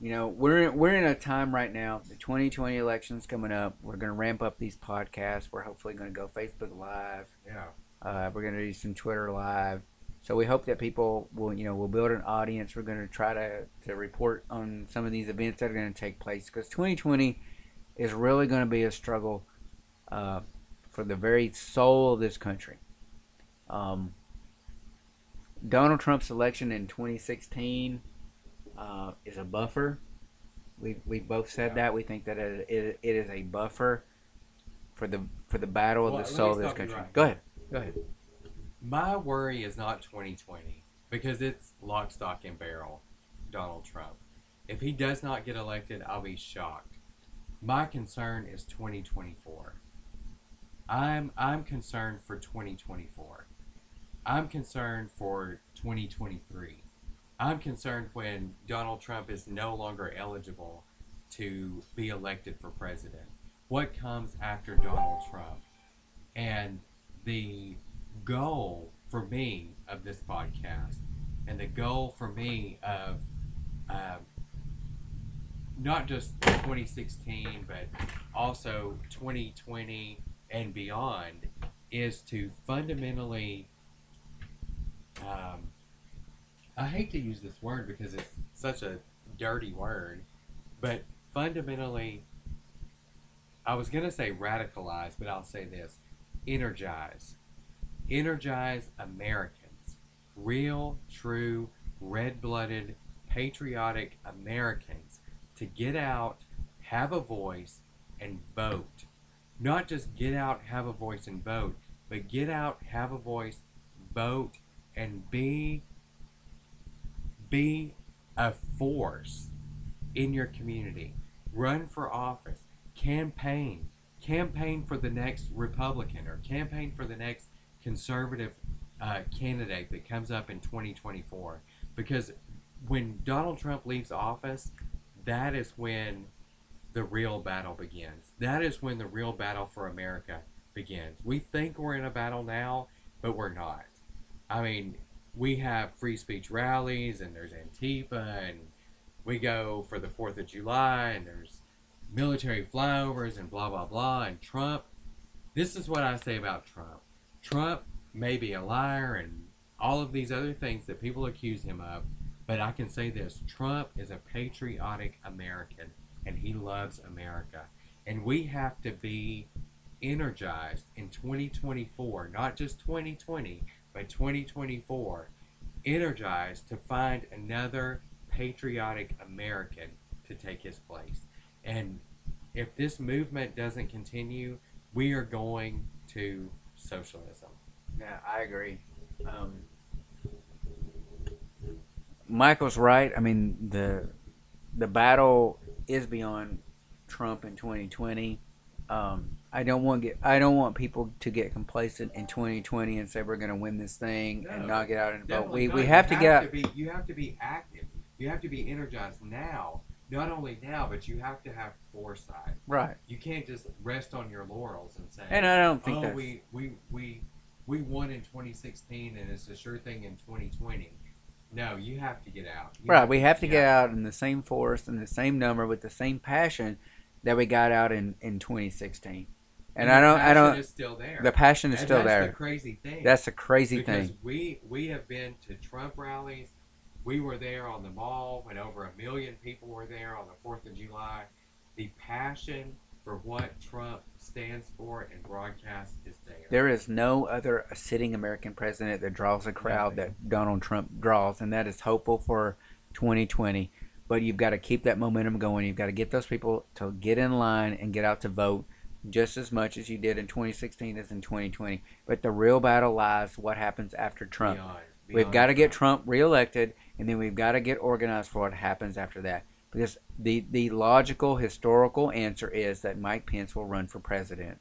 you know, we're we're in a time right now. The 2020 election's coming up. We're going to ramp up these podcasts. We're hopefully going to go Facebook Live. Yeah. Uh, we're going to do some Twitter Live. So we hope that people will, you know, will build an audience. We're going to try to, to report on some of these events that are going to take place because 2020 is really going to be a struggle uh, for the very soul of this country. Um, Donald Trump's election in 2016 uh, is a buffer. We we both said Yeah. that we think that it, it, it is a buffer for the for the battle of the soul of this country. right Go ahead. Go ahead. My worry is not 2020 because it's lock, stock, and barrel Donald Trump. If he does not get elected, I'll be shocked. My concern is 2024. I'm I'm concerned for 2024. I'm concerned for 2023. I'm concerned when Donald Trump is no longer eligible to be elected for president. What comes after Donald Trump? And the goal for me of this podcast and the goal for me of uh, not just 2016 but also 2020 and beyond is to fundamentally um, I hate to use this word because it's such a dirty word, but fundamentally, I was going to say radicalize, but I'll say this energize. Energize Americans. Real, true, red blooded, patriotic Americans to get out, have a voice, and vote. Not just get out, have a voice, and vote, but get out, have a voice, vote, and be be a force in your community. Run for office. Campaign. Campaign for the next Republican or campaign for the next conservative uh, candidate that comes up in 2024. Because when Donald Trump leaves office, that is when the real battle begins. That is when the real battle for America begins. We think we're in a battle now, but we're not. I mean, we have free speech rallies and there's Antifa and we go for the 4th of July and there's military flyovers and blah, blah, blah. And Trump, this is what I say about Trump. Trump may be a liar and all of these other things that people accuse him of, but I can say this Trump is a patriotic American and he loves America. And we have to be energized in 2024, not just 2020, by 2024, energized to find another patriotic American to take his place. And if this movement doesn't continue, we are going to socialism. Yeah, I agree. Um, Michael's right. I mean the the battle is beyond Trump in 2020. Um, I don't want get I don't want people to get complacent in 2020 and say we're going to win this thing No, and not get out and vote. We not. we You have to get out. be you have to be active. You have to be energized now. Not only now, but you have to have foresight. right. You can't just rest on your laurels and say, And I don't think "Oh, that's we, we we we won in 2016 and it's a sure thing in 2020." No, you have to get out. You right. We have to get out in the same force and the same number with the same passion that we got out in in 2016. And, the I don't I don't is still there. the passion is And still that's there. That's the crazy thing. That's a crazy because thing. we we have been to Trump rallies. We were there on the mall when over a million people were there on the Fourth of July. The passion for what Trump stands for and broadcasts is there. There is no other sitting American president that draws a crowd Nothing. that Donald Trump draws, and that is hopeful for 2020. But you've got to keep that momentum going. You've got to get those people to get in line and get out to vote just as much as you did in 2016 as in 2020. But the real battle lies what happens after Trump. Beyond- We've got to get Trump reelected, and then we've got to get organized for what happens after that. Because the, the logical, historical answer is that Mike Pence will run for president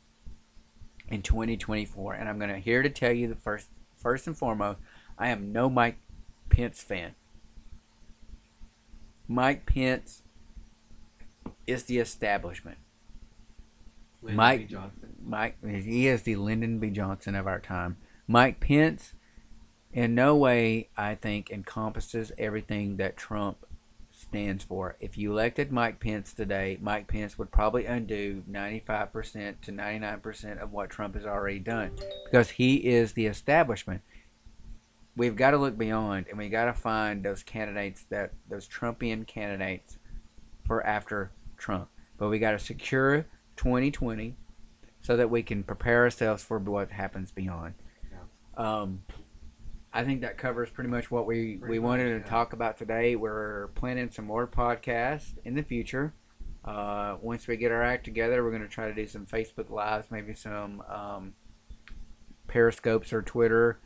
in 2024. And I'm going to here to tell you the first, first and foremost, I am no Mike Pence fan. Mike Pence is the establishment. Lyndon Mike- B. Johnson. Mike, he is the Lyndon B. Johnson of our time. Mike Pence, in no way, I think, encompasses everything that Trump stands for. If you elected Mike Pence today, Mike Pence would probably undo 95% to 99% of what Trump has already done because he is the establishment. We've got to look beyond and we got to find those candidates that those Trumpian candidates for after Trump. But we got to secure 2020 so that we can prepare ourselves for what happens beyond. Um, I think that covers pretty much what we, Pretty we wanted much, to yeah. talk about today. We're planning some more podcasts in the future. Uh, once we get our act together, we're going to try to do some Facebook Lives, maybe some um, Periscopes or Twitter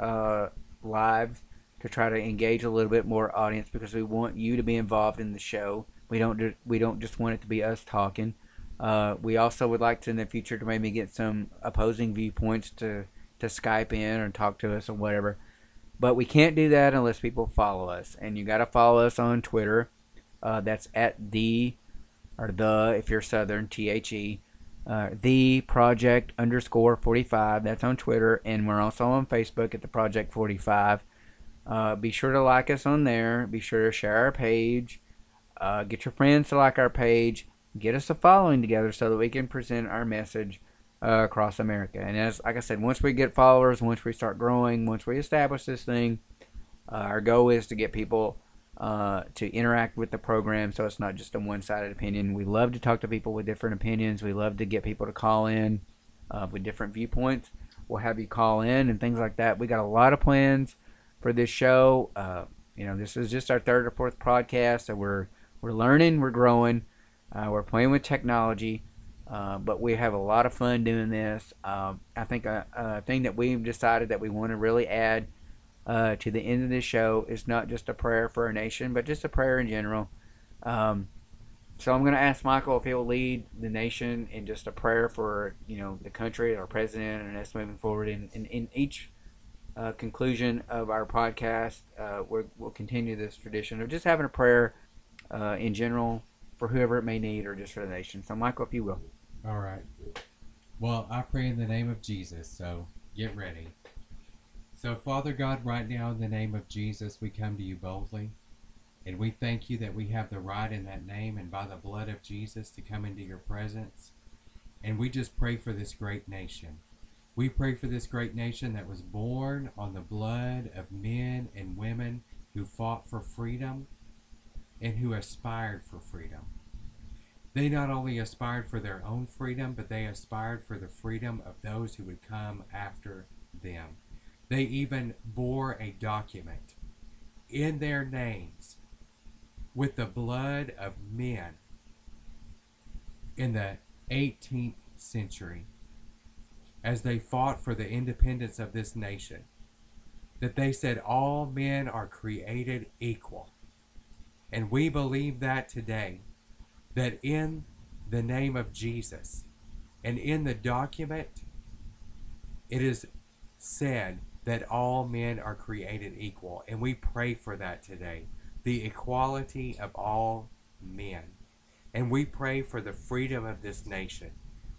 uh, lives to try to engage a little bit more audience because we want you to be involved in the show. We don't do, we don't just want it to be us talking. Uh, we also would like to in the future to maybe get some opposing viewpoints to to Skype in or talk to us or whatever. But we can't do that unless people follow us, and you got to follow us on Twitter. Uh, that's at the or the if you're Southern T H E. Uh, the project underscore 45 that's on twitter and we're also on facebook at the project 45 uh, be sure to like us on there. Be sure to share our page. Uh, get your friends to like our page. Get us a following together so that we can present our message uh, across america. And as like i said once we get followers once we start growing once we establish this thing uh, our goal is to get people uh, to interact with the program so it's not just a one-sided opinion. We love to talk to people with different opinions. We love to get people to call in uh, with different viewpoints. We'll have you call in and things like that. We got a lot of plans for this show. Uh, you know this is just our third or fourth podcast so we're we're learning we're growing uh, we're playing with technology uh, but we have a lot of fun doing this. Um, i think a, a thing that we've decided that we want to really add uh, to the end of this show is not just a prayer for our nation, but just a prayer in general. Um, so I'm going to ask Michael if he'll lead the nation in just a prayer for you know the country, our president, and us moving forward. In in, in each uh, conclusion of our podcast, uh, we will continue this tradition of just having a prayer uh, in general for whoever it may need, or just for the nation. So Michael, if you will. All right. Well, I pray in the name of Jesus. So get ready. So, Father God, right now in the name of Jesus, we come to you boldly. And we thank you that we have the right in that name and by the blood of Jesus to come into your presence. And we just pray for this great nation. We pray for this great nation that was born on the blood of men and women who fought for freedom and who aspired for freedom. They not only aspired for their own freedom, but they aspired for the freedom of those who would come after them. They even bore a document in their names with the blood of men in the 18th century as they fought for the independence of this nation. That they said all men are created equal. And we believe that today, that in the name of Jesus and in the document, it is said that all men are created equal. And we pray for that today the equality of all men. And we pray for the freedom of this nation.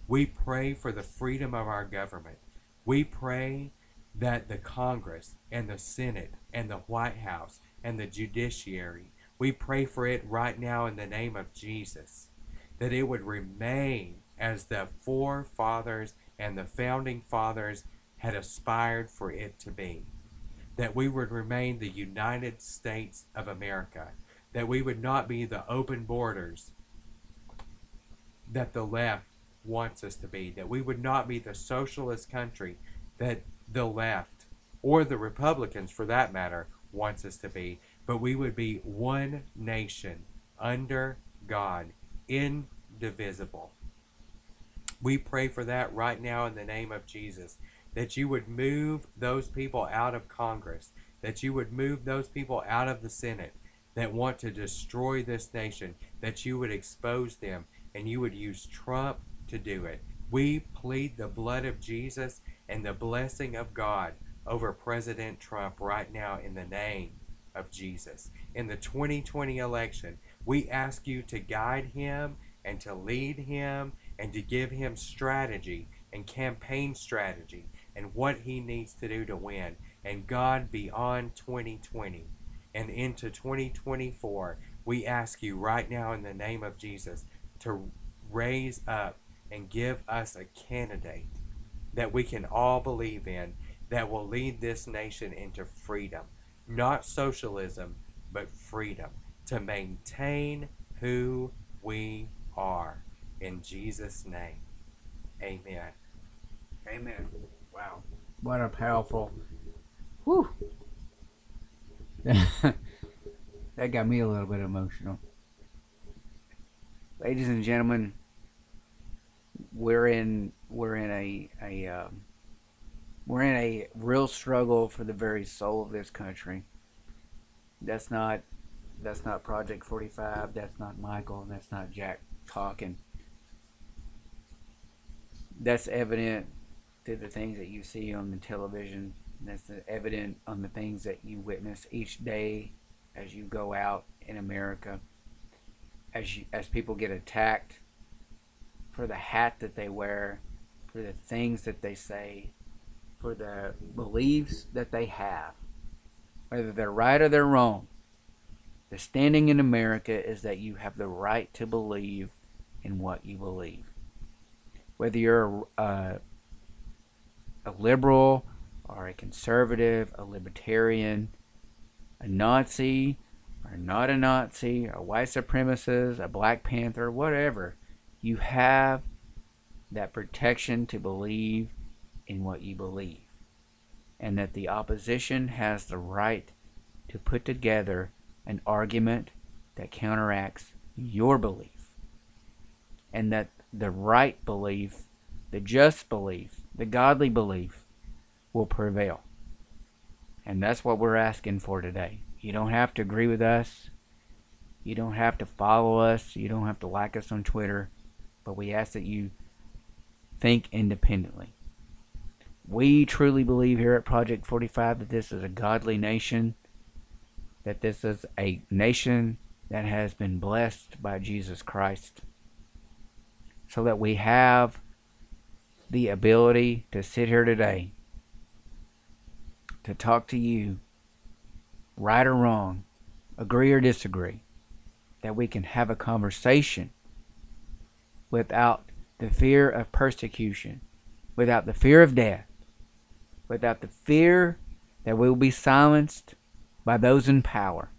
We pray for the freedom of our government. We pray that the Congress and the Senate and the White House and the judiciary, we pray for it right now in the name of Jesus, that it would remain as the forefathers and the founding fathers had aspired for it to be. That we would remain the United States of America. That we would not be the open borders that the left wants us to be. That we would not be the socialist country that the left, or the Republicans for that matter, wants us to be. But we would be one nation under God, indivisible. We pray for that right now in the name of Jesus that you would move those people out of Congress, that you would move those people out of the Senate that want to destroy this nation, that you would expose them and you would use Trump to do it. We plead the blood of Jesus and the blessing of God over President Trump right now in the name of Jesus. In the 2020 election, we ask you to guide him and to lead him and to give him strategy and campaign strategy and what he needs to do to win. And God, beyond 2020 and into 2024, we ask you right now in the name of Jesus to raise up and give us a candidate that we can all believe in that will lead this nation into freedom. Not socialism, but freedom. To maintain who we are. In Jesus' name, amen. Amen. Wow. What a powerful. Whew. that got me a little bit emotional. Ladies and gentlemen, we're in we're in a a um, we're in a real struggle for the very soul of this country. That's not that's not Project 45. That's not Michael. That's not Jack talking. that's evident through the things that you see on the television. That's evident on the things that you witness each day as you go out in America. As you, as people get attacked for the hat that they wear, for the things that they say, for the beliefs that they have, whether they're right or they're wrong. The standing in America is that you have the right to believe in what you believe. Whether you're a, a liberal or a conservative, a libertarian, a Nazi or not a Nazi, a white supremacist, a Black Panther, whatever, you have that protection to believe in what you believe. And that the opposition has the right to put together an argument that counteracts your belief. And that the right belief, the just belief, the godly belief will prevail. And that's what we're asking for today. You don't have to agree with us. You don't have to follow us. You don't have to like us on Twitter. But we ask that you think independently. We truly believe here at Project 45 that this is a godly nation, that this is a nation that has been blessed by Jesus Christ, so that we have the ability to sit here today to talk to you, right or wrong, agree or disagree, that we can have a conversation without the fear of persecution, without the fear of death, without the fear that we will be silenced by those in power.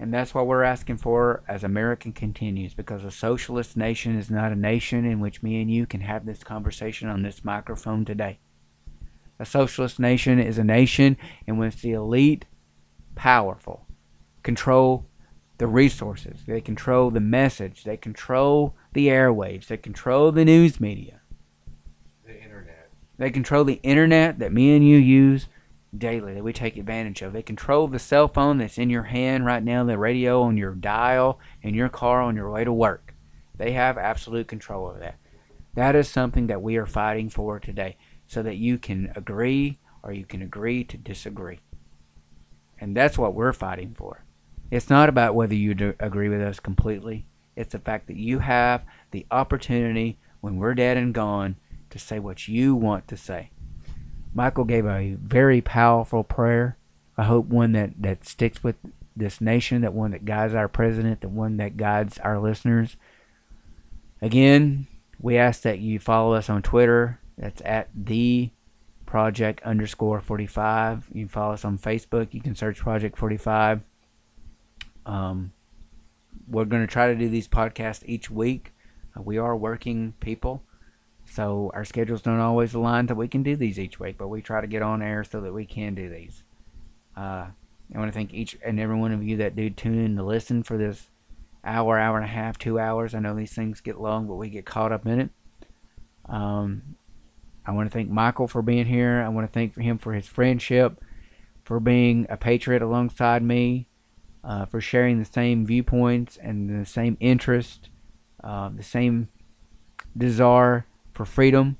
And that's what we're asking for as America continues, because a socialist nation is not a nation in which me and you can have this conversation on this microphone today. A socialist nation is a nation in which the elite, powerful, control the resources, they control the message, they control the airwaves, they control the news media, The internet. they control the internet that me and you use daily, that we take advantage of. They control the cell phone that's in your hand right now, the radio on your dial, in your car on your way to work. They have absolute control of that. That is something that we are fighting for today so that you can agree or you can agree to disagree. And that's what we're fighting for. It's not about whether you agree with us completely. It's the fact that you have the opportunity when we're dead and gone to say what you want to say. Michael gave a very powerful prayer. I hope one that, that sticks with this nation, that one that guides our president, the one that guides our listeners. Again, we ask that you follow us on Twitter. That's at the project underscore 45. You can follow us on Facebook. You can search Project 45. Um, we're going to try to do these podcasts each week. Uh, we are working people, so our schedules don't always align that we can do these each week, but we try to get on air so that we can do these. Uh, I want to thank each and every one of you that do tune in to listen for this hour, hour and a half, two hours. I know these things get long, but we get caught up in it. Um, I want to thank Michael for being here. I want to thank him for his friendship, for being a patriot alongside me, uh, for sharing the same viewpoints and the same interest, uh, the same desire for freedom,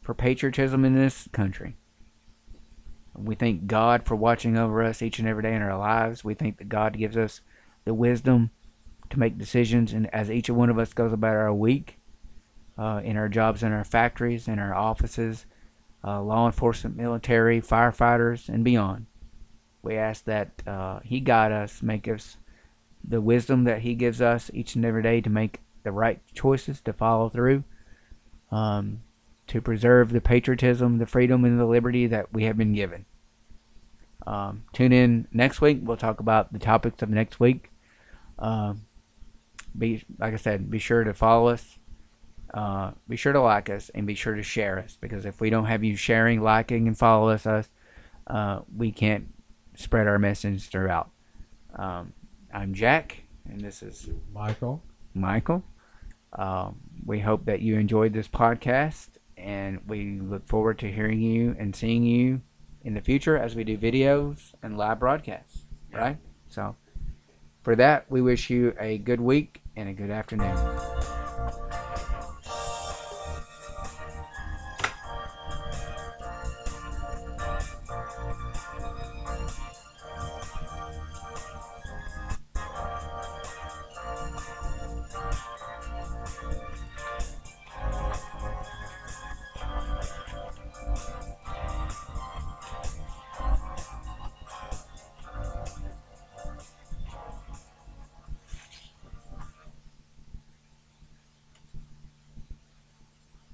for patriotism in this country. We thank God for watching over us each and every day in our lives. We think that God gives us the wisdom to make decisions, and as each one of us goes about our week, uh, in our jobs in our factories, in our offices, uh, law enforcement, military, firefighters, and beyond. We ask that uh, He guide us, make us the wisdom that He gives us each and every day to make the right choices, to follow through, um, to preserve the patriotism, the freedom, and the liberty that we have been given. Um, tune in next week. We'll talk about the topics of next week. Um, be like I said, be sure to follow us. Uh, be sure to like us and be sure to share us because if we don't have you sharing, liking, and follow us, us uh, we can't spread our message throughout. Um, I'm Jack, and this is Michael. Michael. Um, we hope that you enjoyed this podcast, and we look forward to hearing you and seeing you in the future as we do videos and live broadcasts. Right? So, for that, we wish you a good week and a good afternoon.